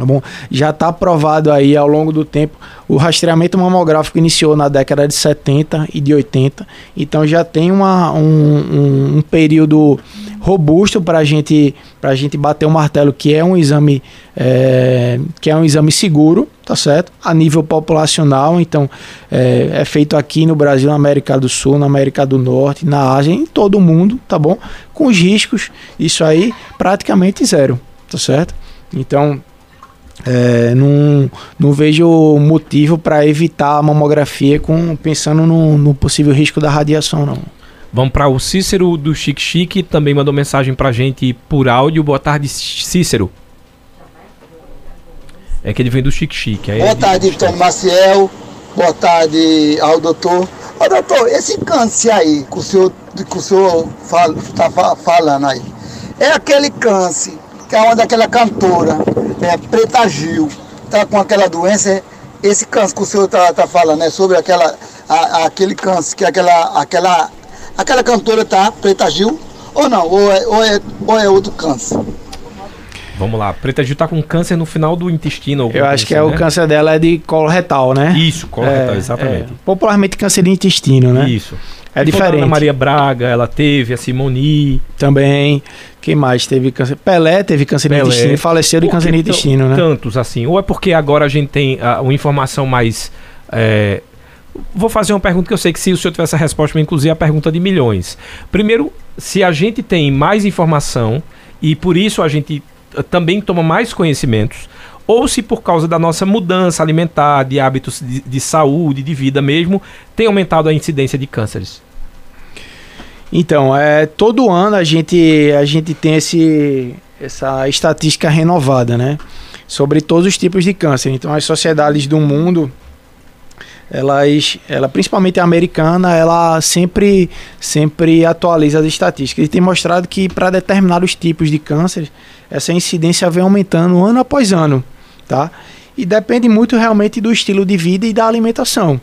Tá bom? Já está provado aí ao longo do tempo. O rastreamento mamográfico iniciou na década de 70 e de 80, então já tem uma, um, um, um período robusto para gente, a gente bater o martelo que é um exame é, que é um exame seguro, tá certo? A nível populacional, então é, é, feito aqui no Brasil, na América do Sul, na América do Norte, na Ásia, em todo o mundo, tá bom? Com os riscos, isso aí praticamente zero, tá certo? Então é, não, não vejo motivo para evitar a mamografia com, pensando no, no possível risco da radiação, não. Vamos para o Cícero do Chique Chique, também mandou mensagem para a gente por áudio. Boa tarde, Cícero. É que ele vem do Chique Chique. Boa tarde, Tom Maciel. Boa tarde ao doutor. Ô, doutor, esse câncer aí que o senhor, que o senhor está falando aí, é aquele câncer que é uma daquela cantora é, Preta Gil, tá com aquela doença, esse câncer que o senhor tá, tá falando, é sobre aquela, a, aquele câncer que aquela, aquela, aquela cantora tá, Preta Gil, ou não, ou é, ou é, ou é outro câncer? Vamos lá, Preta Gil tá com câncer no final do intestino. Eu acho que é né? o câncer dela é de colo retal, né? Isso, colo é, retal, exatamente. É, popularmente câncer de intestino, né? Isso. É diferente. A Maria Braga, ela teve, a Simoni. Também. Quem mais teve câncer? Pelé teve câncer Pelé. de intestino, faleceu de câncer de intestino, né? Tantos assim. Ou é porque agora a gente tem uh, uma informação mais. É... Vou fazer uma pergunta que eu sei que se o senhor tivesse a resposta, inclusive a pergunta de milhões. Primeiro, se a gente tem mais informação e por isso a gente eh, também toma mais conhecimentos, ou se por causa da nossa mudança alimentar, de hábitos de, de saúde, de vida mesmo, tem aumentado a incidência de cânceres? Então, é, todo ano a gente, a gente tem esse, essa estatística renovada, né? Sobre todos os tipos de câncer. Então, as sociedades do mundo, elas, ela, principalmente a americana, ela sempre, sempre atualiza as estatísticas. E tem mostrado que para determinados tipos de câncer, essa incidência vem aumentando ano após ano tá? E depende muito realmente do estilo de vida e da alimentação.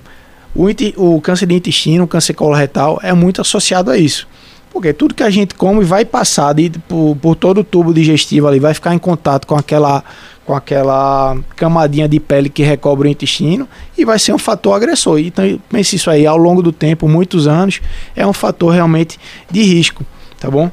O, o câncer de intestino, o câncer coloretal é muito associado a isso. Porque tudo que a gente come vai passar de, por, por todo o tubo digestivo ali, vai ficar em contato com aquela, com aquela camadinha de pele que recobre o intestino e vai ser um fator agressor. Então, pense isso aí, ao longo do tempo, muitos anos, é um fator realmente de risco, tá bom?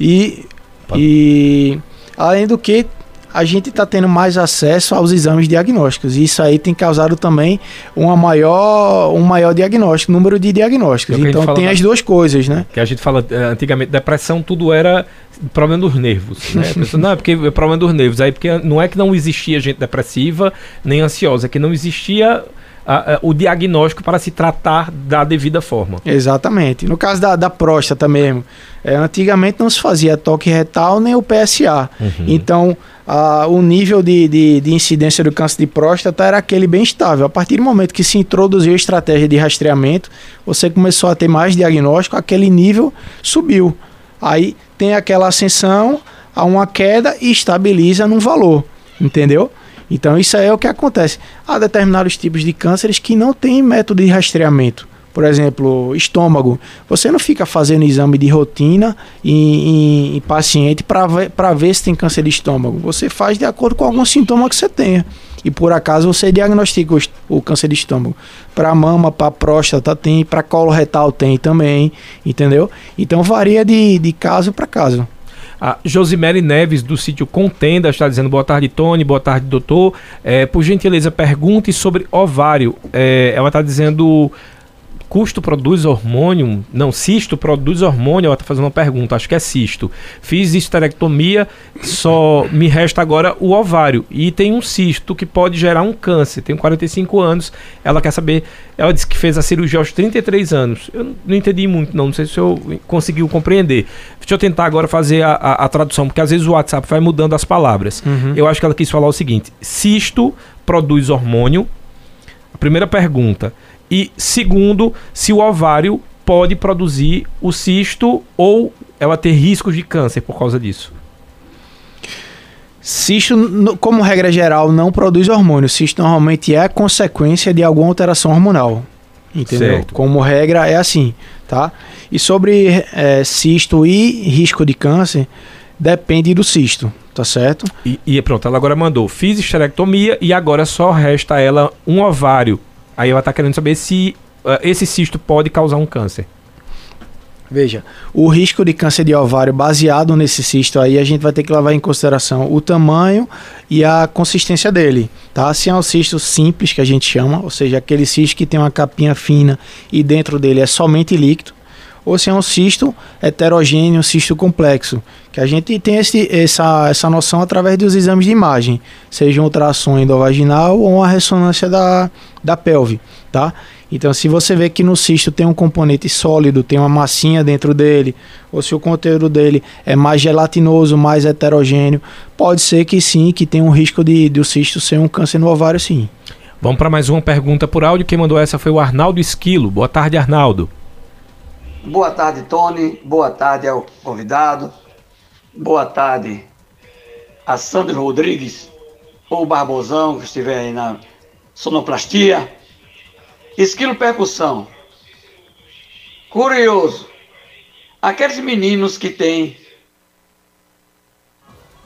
E, e além do que, a gente está tendo mais acesso aos exames diagnósticos. E isso aí tem causado também uma maior, um maior diagnóstico, número de diagnósticos. É então tem as duas coisas, né? Que a gente fala, eh, antigamente, depressão tudo era problema dos nervos, né? Pessoa, não, é porque é problema dos nervos. Aí porque não é que não existia gente depressiva nem ansiosa, é que não existia a, a, o diagnóstico para se tratar da devida forma. Exatamente. No caso da, da próstata mesmo, é, antigamente não se fazia toque retal nem o PSA. Uhum. Então, a, o nível de, de, de, incidência do câncer de próstata era aquele bem estável. A partir do momento que se introduziu a estratégia de rastreamento, você começou a ter mais diagnóstico, aquele nível subiu. Aí tem aquela ascensão a uma queda e estabiliza num valor, entendeu? Então isso é o que acontece. Há determinados tipos de cânceres que não têm método de rastreamento. Por exemplo, estômago. Você não fica fazendo exame de rotina em, em, em paciente para ver, ver se tem câncer de estômago. Você faz de acordo com algum sintoma que você tenha. E por acaso você diagnostica o, o câncer de estômago. Para mama, para próstata tem, para colo retal tem também, entendeu? Então varia de, de caso para caso. A Josimere Neves, do sítio Contenda, está dizendo boa tarde, Tony, boa tarde, doutor. É, por gentileza, pergunte sobre ovário. É, ela está dizendo custo produz hormônio? Não, cisto produz hormônio? Ela está fazendo uma pergunta, acho que é cisto. Fiz histerectomia, só me resta agora o ovário. E tem um cisto que pode gerar um câncer. Tenho 45 anos, ela quer saber. Ela disse que fez a cirurgia aos 33 anos. Eu não entendi muito, não. Não sei se eu conseguiu compreender. Deixa eu tentar agora fazer a, a, a tradução, porque às vezes o WhatsApp vai mudando as palavras. Uhum. Eu acho que ela quis falar o seguinte: cisto produz hormônio. A primeira pergunta. E segundo, se o ovário pode produzir o cisto ou ela ter riscos de câncer por causa disso. Cisto, como regra geral, não produz hormônio. Cisto normalmente é consequência de alguma alteração hormonal. Entendeu? Certo. Como regra é assim, tá? E sobre é, cisto e risco de câncer, depende do cisto, tá certo? E, e pronto, ela agora mandou, fiz esterectomia e agora só resta ela um ovário Aí ela está querendo saber se uh, esse cisto pode causar um câncer. Veja, o risco de câncer de ovário baseado nesse cisto aí, a gente vai ter que levar em consideração o tamanho e a consistência dele, tá? Se é um cisto simples, que a gente chama, ou seja, aquele cisto que tem uma capinha fina e dentro dele é somente líquido, ou se é um cisto heterogêneo, um cisto complexo, que a gente tem esse, essa, essa noção através dos exames de imagem, seja um ultrassom endovaginal ou uma ressonância da, da pelve, tá? Então, se você vê que no cisto tem um componente sólido, tem uma massinha dentro dele, ou se o conteúdo dele é mais gelatinoso, mais heterogêneo, pode ser que sim, que tem um risco de, de o cisto ser um câncer no ovário, sim. Vamos para mais uma pergunta por áudio. Quem mandou essa foi o Arnaldo Esquilo. Boa tarde, Arnaldo. Boa tarde, Tony. Boa tarde ao convidado. Boa tarde a Sandro Rodrigues, ou Barbosão, que estiver aí na sonoplastia. Esquilo percussão. Curioso. Aqueles meninos que têm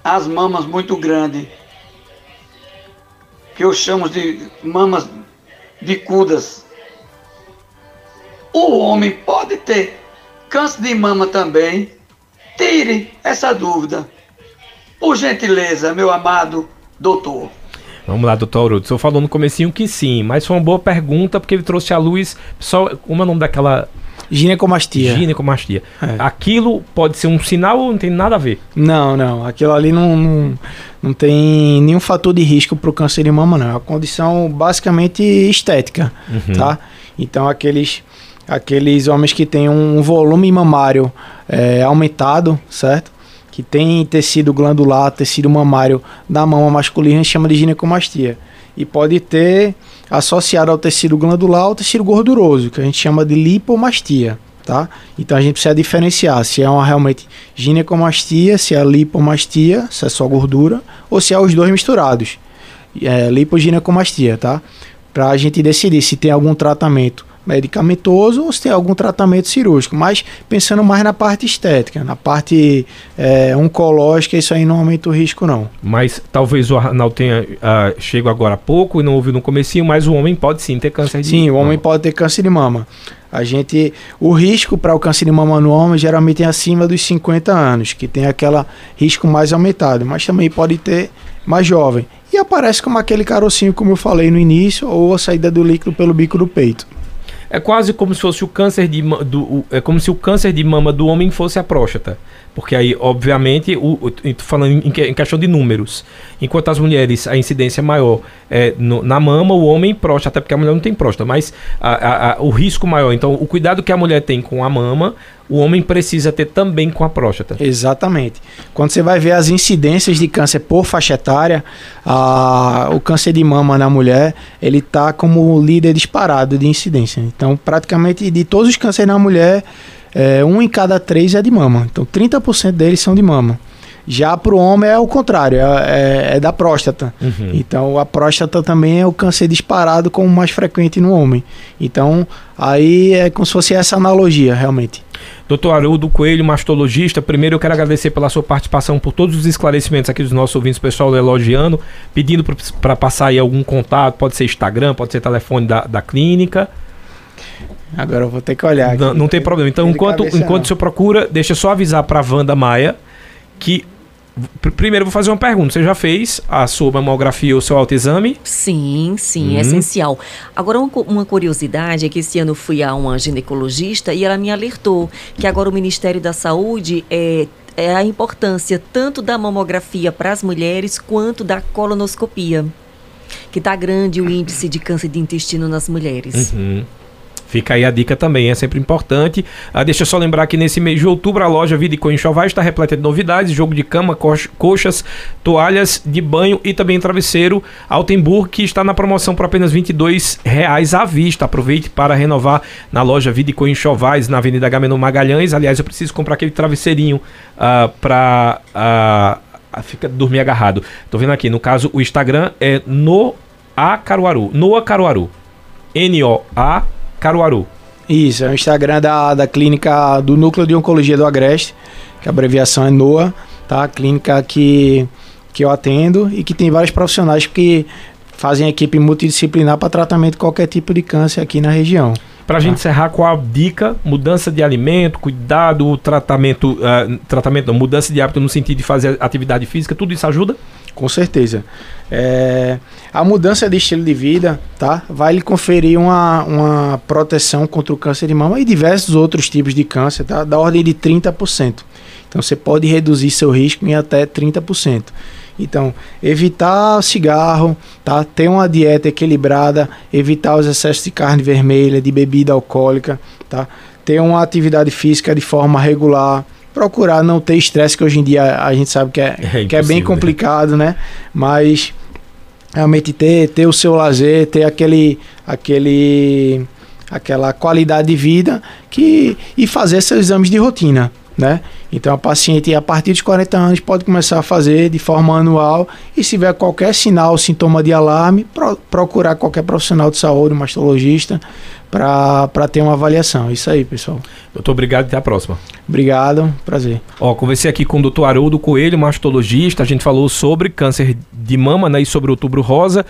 as mamas muito grandes, que eu chamo de mamas bicudas, o homem pode ter câncer de mama também? Tire essa dúvida. Por gentileza, meu amado doutor. Vamos lá, doutor Aurúdio. O senhor falou no comecinho que sim, mas foi uma boa pergunta porque ele trouxe à luz. Só, como é o nome daquela. Ginecomastia. Ginecomastia. É. Aquilo pode ser um sinal ou não tem nada a ver? Não, não. Aquilo ali não, não, não tem nenhum fator de risco para o câncer de mama, não. É uma condição basicamente estética, uhum. tá? Então, aqueles aqueles homens que têm um volume mamário é, aumentado, certo? Que tem tecido glandular, tecido mamário da mama masculina, chama de ginecomastia. E pode ter associado ao tecido glandular o tecido gorduroso, que a gente chama de lipomastia. Tá? Então a gente precisa diferenciar se é uma realmente ginecomastia, se é lipomastia, se é só gordura, ou se é os dois misturados. É, lipoginecomastia, tá? para a gente decidir se tem algum tratamento medicamentoso ou se tem algum tratamento cirúrgico, mas pensando mais na parte estética, na parte é, oncológica, isso aí não aumenta o risco não. Mas talvez o Arnaldo tenha uh, chego agora há pouco e não ouviu no comecinho, mas o homem pode sim ter câncer de sim, mama. Sim, o homem pode ter câncer de mama. A gente, o risco para o câncer de mama no homem geralmente é acima dos 50 anos, que tem aquele risco mais aumentado, mas também pode ter mais jovem. E aparece como aquele carocinho, como eu falei no início, ou a saída do líquido pelo bico do peito. É quase como se fosse o câncer de do, é como se o câncer de mama do homem fosse a próstata. Porque aí, obviamente, o, o falando em, em, questão de números, enquanto as mulheres a incidência é maior é no, na mama, o homem próstata, até porque a mulher não tem próstata, mas a, a, a, o risco maior. Então, o cuidado que a mulher tem com a mama, o homem precisa ter também com a próstata. Exatamente. Quando você vai ver as incidências de câncer por faixa etária, a, o câncer de mama na mulher, ele está como líder disparado de incidência. Então, praticamente de todos os cânceres na mulher, é, um em cada três é de mama. Então 30% deles são de mama. Já para o homem é o contrário, é, é, é da próstata. Uhum. Então a próstata também é o câncer disparado como mais frequente no homem. Então aí é como se fosse essa analogia, realmente. Doutor Haroldo Coelho, mastologista, primeiro eu quero agradecer pela sua participação, por todos os esclarecimentos aqui dos nossos ouvintes, pessoal elogiando, pedindo para passar aí algum contato, pode ser Instagram, pode ser telefone da, da clínica. Agora eu vou ter que olhar. Aqui. Não, não tem problema. Então, enquanto, enquanto você procura, deixa eu só avisar para Wanda Maia que. Primeiro, eu vou fazer uma pergunta. Você já fez a sua mamografia ou seu autoexame? Sim, sim, é hum. essencial. Agora, uma curiosidade é que esse ano fui a uma ginecologista e ela me alertou que agora o Ministério da Saúde é, é a importância tanto da mamografia para as mulheres quanto da colonoscopia. Que está grande o índice de câncer de intestino nas mulheres. Uhum. Fica aí a dica também, é sempre importante. Ah, deixa eu só lembrar que nesse mês de outubro a loja Vida e Enxoval está repleta de novidades: jogo de cama, coxas, toalhas de banho e também travesseiro Altenburg, que está na promoção por apenas R$ reais à vista. Aproveite para renovar na loja Vida e Enxovais, na Avenida Gamenon Magalhães. Aliás, eu preciso comprar aquele travesseirinho uh, para uh, fica dormir agarrado. Tô vendo aqui, no caso, o Instagram é no a Caruaru, Noa Caruaru. N-O-A Caruaru. Isso, é o Instagram da, da clínica do Núcleo de Oncologia do Agreste, que a abreviação é NOA, tá? A clínica que, que eu atendo e que tem vários profissionais que fazem equipe multidisciplinar para tratamento de qualquer tipo de câncer aqui na região. Para a tá? gente encerrar, qual a dica? Mudança de alimento, cuidado, tratamento, uh, tratamento não, mudança de hábito no sentido de fazer atividade física, tudo isso ajuda? Com certeza. É, a mudança de estilo de vida tá, vai lhe conferir uma, uma proteção contra o câncer de mama e diversos outros tipos de câncer, tá, da ordem de 30%. Então você pode reduzir seu risco em até 30%. Então, evitar cigarro, tá? ter uma dieta equilibrada, evitar os excessos de carne vermelha, de bebida alcoólica, tá? ter uma atividade física de forma regular, procurar não ter estresse, que hoje em dia a gente sabe que é, é que é bem né? complicado, né? Mas realmente ter, ter o seu lazer, ter aquele, aquele, aquela qualidade de vida que, e fazer seus exames de rotina. Né? Então a paciente a partir dos 40 anos pode começar a fazer de forma anual e se tiver qualquer sinal, sintoma de alarme, pro, procurar qualquer profissional de saúde, um mastologista, para ter uma avaliação. Isso aí, pessoal. Doutor, obrigado e até a próxima. Obrigado, prazer. Ó, conversei aqui com o doutor Haroldo Coelho, mastologista. A gente falou sobre câncer de mama né, e sobre outubro rosa.